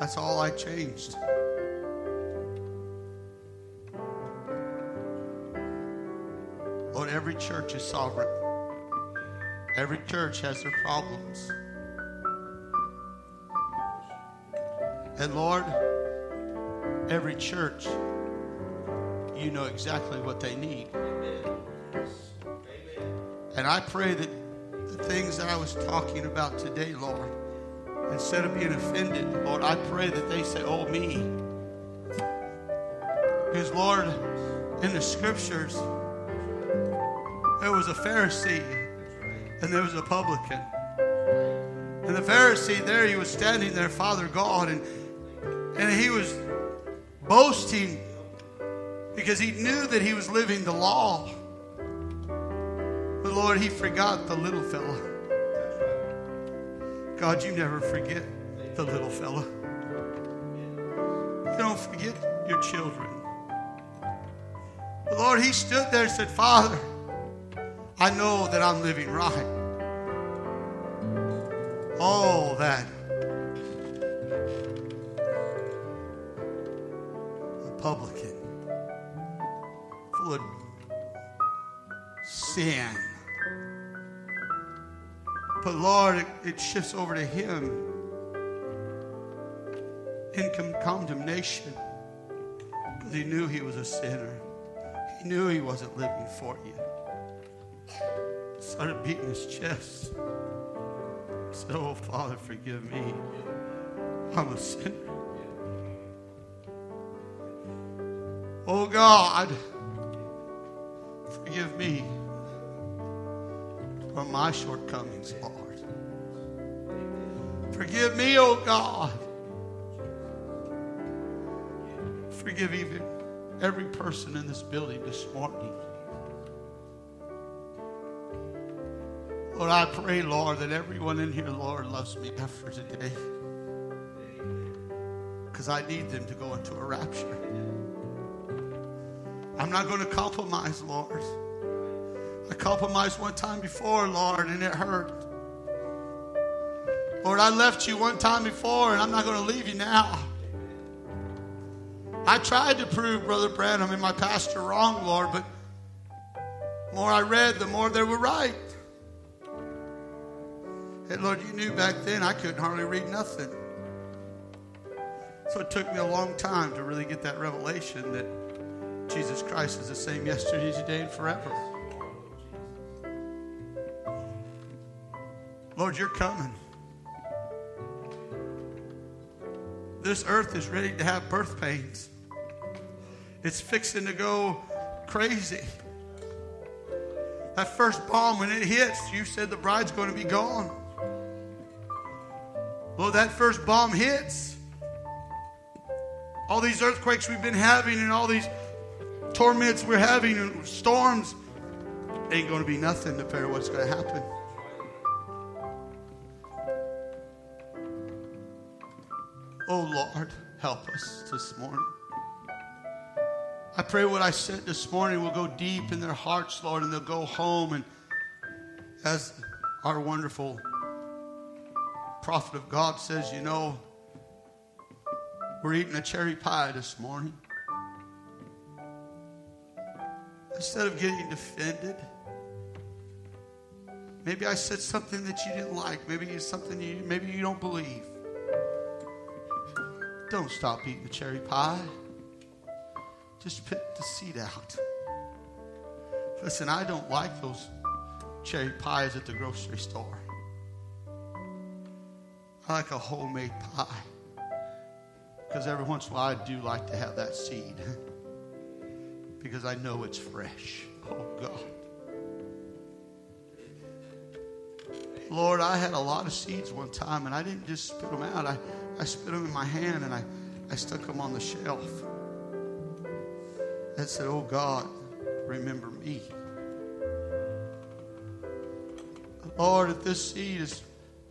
That's all I changed. Lord, every church is sovereign. Every church has their problems. And Lord, every church, you know exactly what they need. And I pray that the things that I was talking about today, Lord, instead of being offended, Lord, I pray that they say, Oh, me. Because, Lord, in the scriptures, there was a Pharisee and there was a publican. And the Pharisee there, he was standing there, Father God, and, and he was boasting because he knew that he was living the law. But Lord, he forgot the little fella. God, you never forget the little fella. You don't forget your children. But Lord, he stood there and said, Father, I know that I'm living right. All that a publican full of sin. But Lord, it, it shifts over to him in con- condemnation because he knew he was a sinner. He knew he wasn't living for you. Started beating his chest. Said, Oh, Father, forgive me. I'm a sinner. Oh, God, forgive me for my shortcomings, Lord. Forgive me, oh God. Forgive even every person in this building this morning. Lord, I pray, Lord, that everyone in here, Lord, loves me after today. Because I need them to go into a rapture. I'm not going to compromise, Lord. Compromised one time before, Lord, and it hurt. Lord, I left you one time before, and I'm not going to leave you now. I tried to prove Brother Branham and my pastor wrong, Lord, but the more I read, the more they were right. And Lord, you knew back then I couldn't hardly read nothing. So it took me a long time to really get that revelation that Jesus Christ is the same yesterday, today, and forever. Lord, you're coming. This earth is ready to have birth pains. It's fixing to go crazy. That first bomb, when it hits, you said the bride's going to be gone. Well, that first bomb hits. All these earthquakes we've been having and all these torments we're having and storms ain't going to be nothing compared to what's going to happen. Lord, help us this morning. I pray what I said this morning will go deep in their hearts, Lord, and they'll go home and as our wonderful prophet of God says, you know, we're eating a cherry pie this morning. Instead of getting defended, maybe I said something that you didn't like. Maybe it's something you maybe you don't believe. Don't stop eating the cherry pie. Just pick the seed out. Listen, I don't like those cherry pies at the grocery store. I like a homemade pie. Because every once in a while I do like to have that seed. [laughs] because I know it's fresh. Oh, God. Lord, I had a lot of seeds one time and I didn't just spit them out. I, I spit them in my hand and I, I stuck them on the shelf. And said, Oh God, remember me. Lord, if this seed is,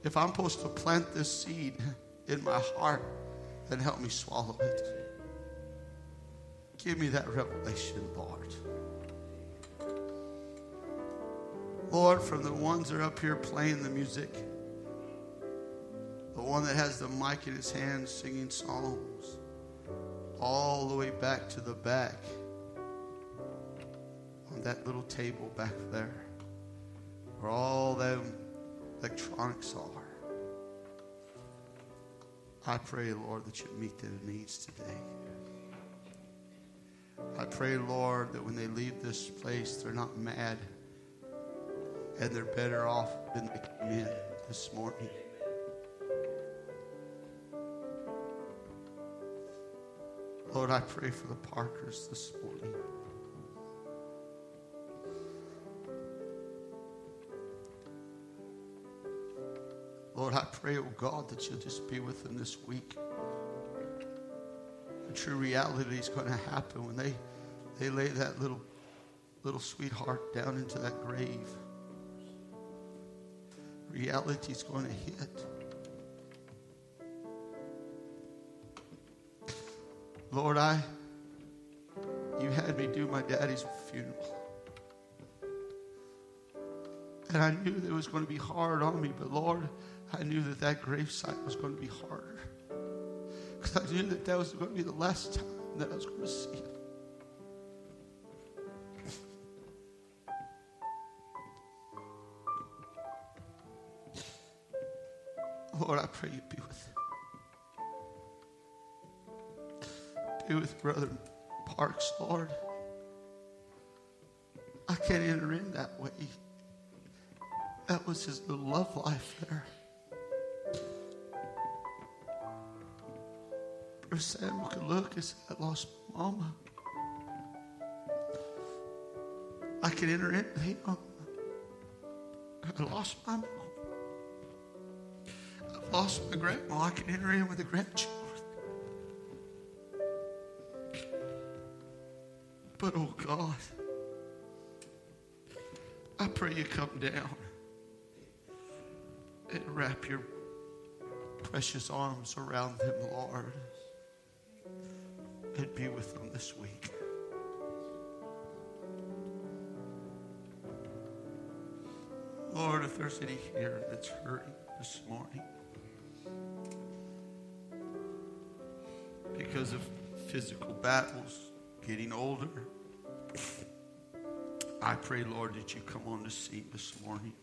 if I'm supposed to plant this seed in my heart, then help me swallow it. Give me that revelation, Lord. Lord, from the ones that are up here playing the music, the one that has the mic in his hand singing songs, all the way back to the back on that little table back there where all them electronics are. I pray, Lord, that you meet their needs today. I pray, Lord, that when they leave this place, they're not mad and they're better off than they came in this morning. Lord, I pray for the Parkers this morning. Lord, I pray, oh God, that you'll just be with them this week. The true reality is going to happen when they, they lay that little, little sweetheart down into that grave. Reality is going to hit. Lord, I, you had me do my daddy's funeral. And I knew that it was going to be hard on me, but Lord, I knew that that gravesite was going to be harder. Because I knew that that was going to be the last time that I was going to see him. Lord, I pray you be with Brother Parks, Lord. I can't enter in that way. That was his little love life there. Brother Samuel could look and say, I lost mama. I can enter in him. I lost my mom. I've lost my grandma. I can enter in with the grandchildren. But oh God, I pray you come down and wrap your precious arms around them, Lord, and be with them this week. Lord, if there's any here that's hurting this morning because of physical battles, getting older, I pray, Lord, that you come on the scene this morning.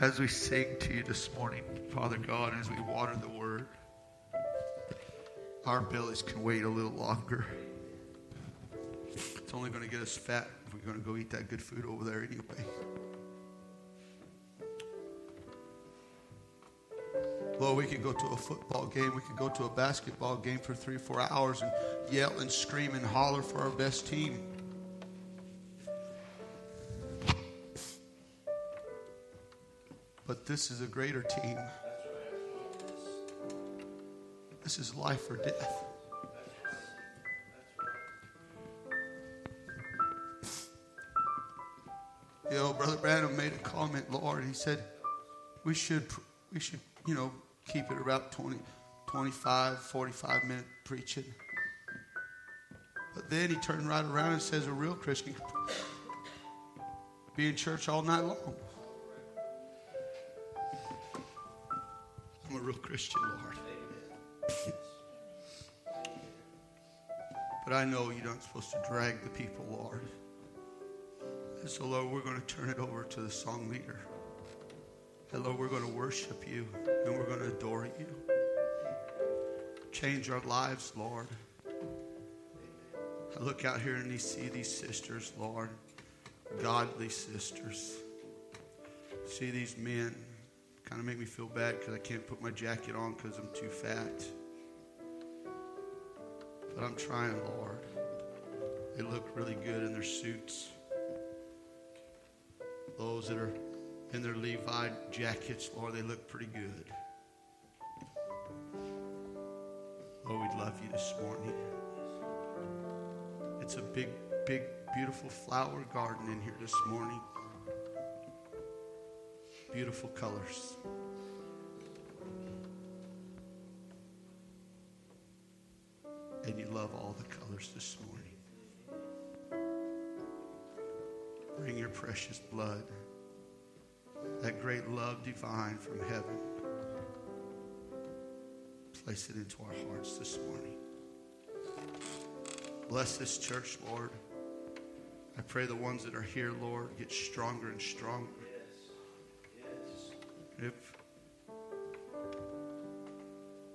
As we sing to you this morning, Father God, as we water the word, our bellies can wait a little longer. It's only going to get us fat if we're going to go eat that good food over there anyway. Lord, we could go to a football game, we could go to a basketball game for three four hours and yell and scream and holler for our best team. But this is a greater team. This is life or death. You know, Brother Branham made a comment, Lord. He said, we should, we should, you know, keep it about 20, 25, 45 minute preaching. But then he turned right around and says, a real Christian be in church all night long. I'm a real Christian, Lord. but I know you're not supposed to drag the people, Lord. And so, Lord, we're going to turn it over to the song leader. And Lord, we're going to worship you and we're going to adore you. Change our lives, Lord. I look out here and I see these sisters, Lord, godly sisters. See these men kind of make me feel bad because I can't put my jacket on because I'm too fat. But I'm trying, Lord. They look really good in their suits. Those that are in their Levi jackets, Lord, they look pretty good. Oh, we love you this morning. It's a big, big, beautiful flower garden in here this morning. Beautiful colors. And you love all the colors this morning. Bring your precious blood, that great love divine from heaven. Place it into our hearts this morning. Bless this church, Lord. I pray the ones that are here, Lord, get stronger and stronger. If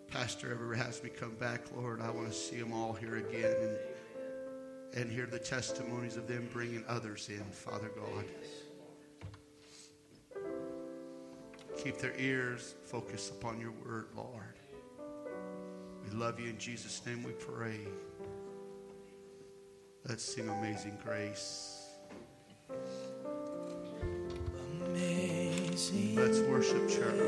Pastor ever has me come back, Lord, I want to see them all here again and, and hear the testimonies of them bringing others in, Father God. Keep their ears focused upon your word, Lord. We love you in Jesus' name we pray. Let's sing Amazing Grace. Amazing Let's worship, church.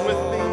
With me.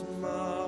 was.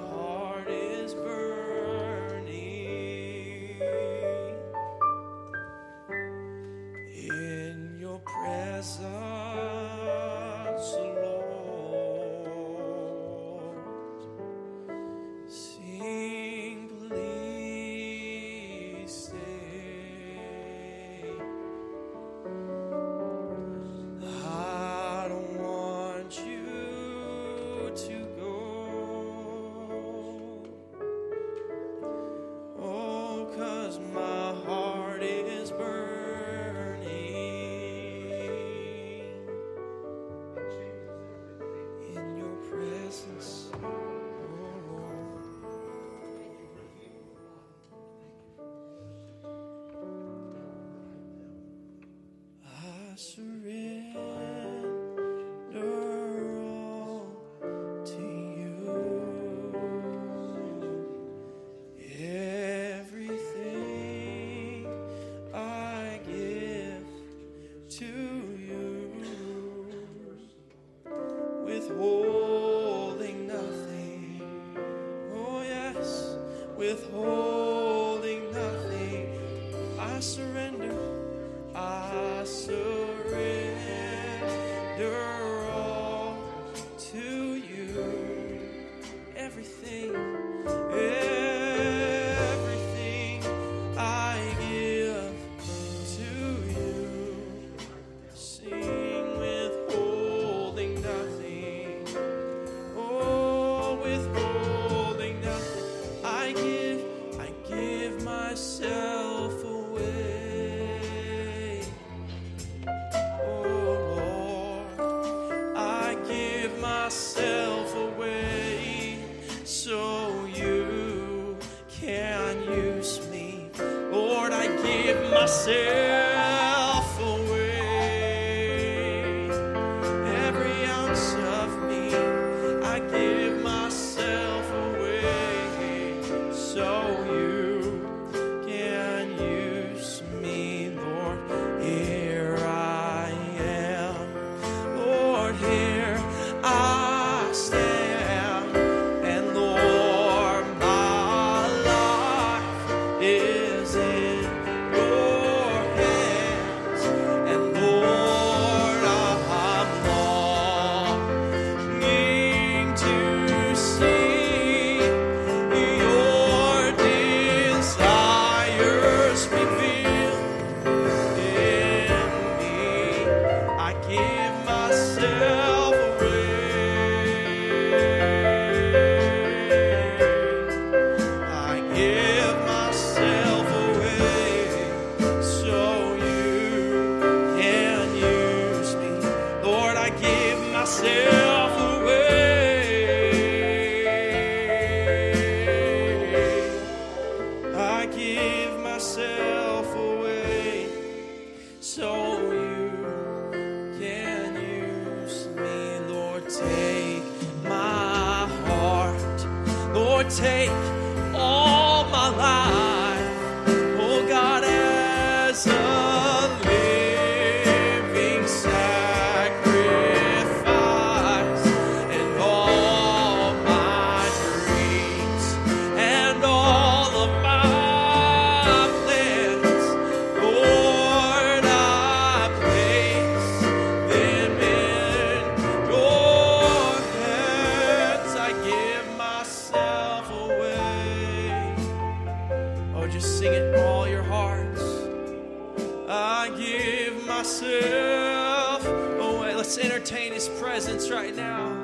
myself away. Let's entertain His presence right now.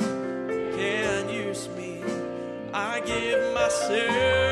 Can use me. I give myself.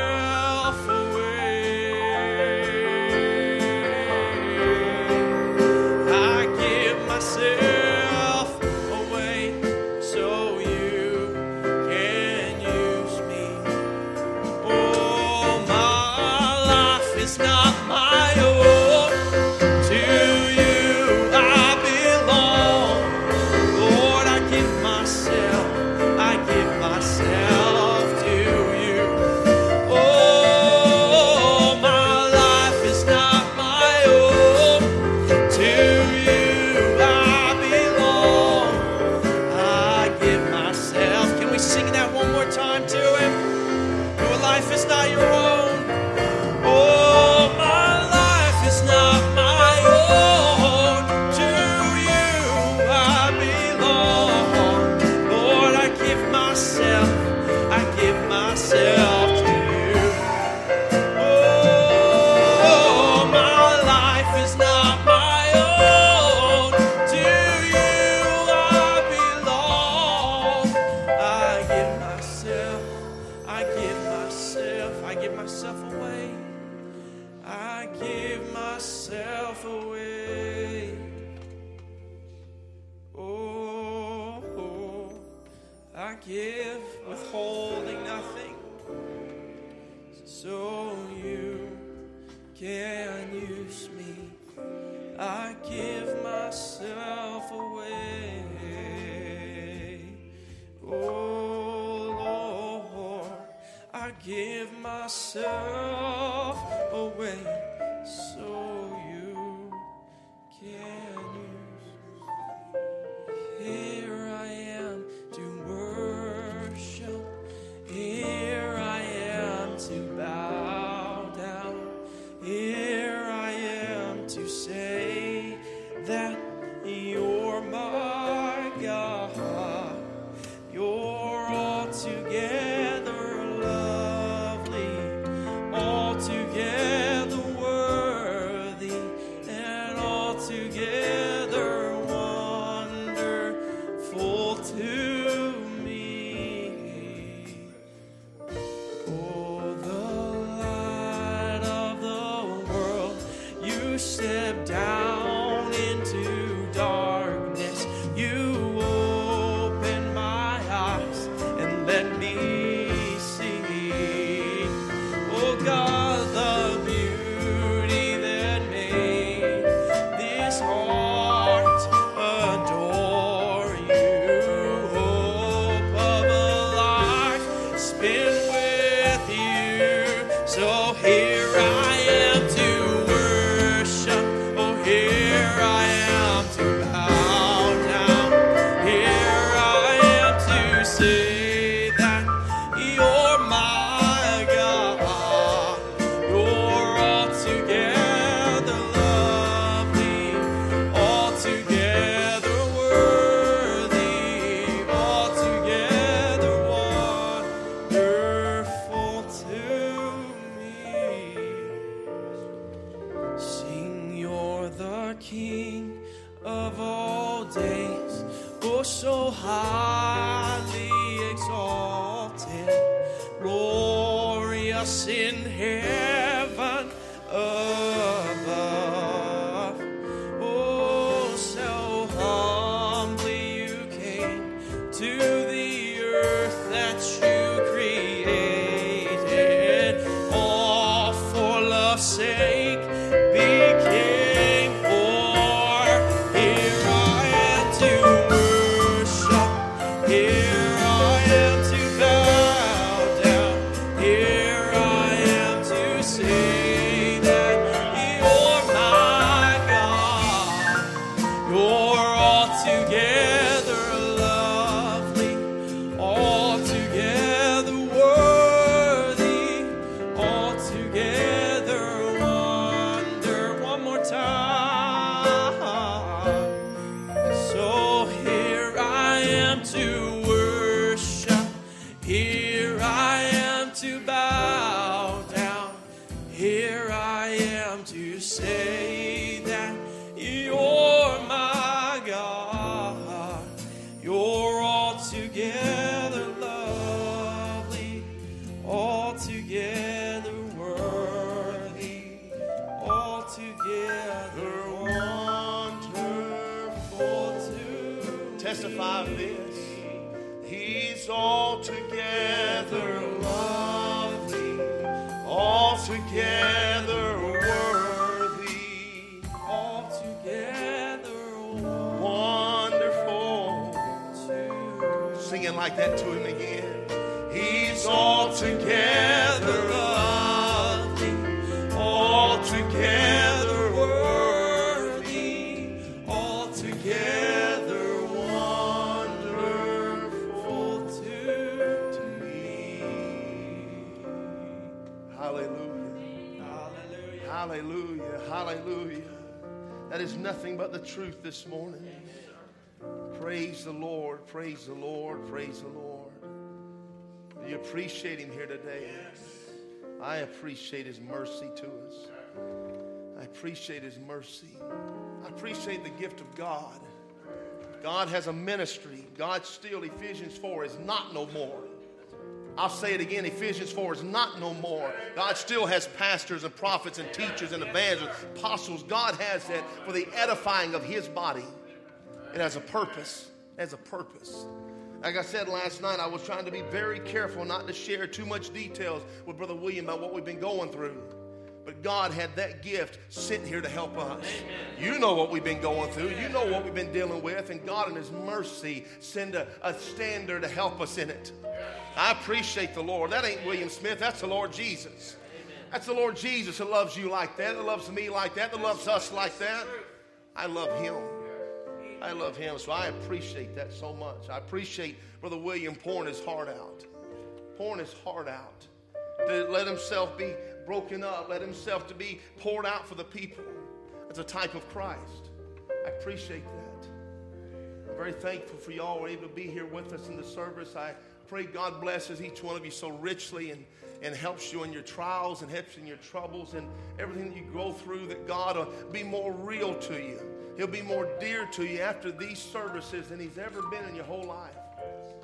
Praise the Lord. Do you appreciate Him here today? I appreciate His mercy to us. I appreciate His mercy. I appreciate the gift of God. God has a ministry. God still, Ephesians 4, is not no more. I'll say it again Ephesians 4 is not no more. God still has pastors and prophets and teachers and evangelists, apostles. God has that for the edifying of His body. It has a purpose. It has a purpose. Like I said last night, I was trying to be very careful not to share too much details with Brother William about what we've been going through. But God had that gift sitting here to help us. You know what we've been going through. You know what we've been dealing with. And God, in His mercy, send a, a standard to help us in it. I appreciate the Lord. That ain't William Smith. That's the Lord Jesus. That's the Lord Jesus that loves you like that, that loves me like that, that loves us like that. I love Him. I love Him. So I appreciate that so much. I appreciate Brother William pouring his heart out, pouring his heart out to let himself be broken up, let himself to be poured out for the people as a type of Christ. I appreciate that. I'm very thankful for y'all were able to be here with us in the service. I pray God blesses each one of you so richly and, and helps you in your trials and helps you in your troubles and everything you go through, that God will be more real to you. He'll be more dear to you after these services than He's ever been in your whole life.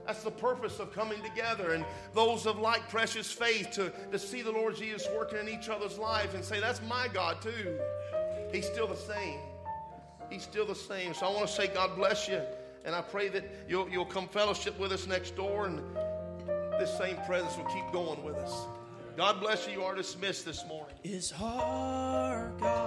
That's the purpose of coming together and those of like precious faith to, to see the Lord Jesus working in each other's life and say, That's my God too. He's still the same. He's still the same. So I want to say, God bless you. And I pray that you'll, you'll come fellowship with us next door and this same presence will keep going with us. God bless you. You are dismissed this morning. Is our God.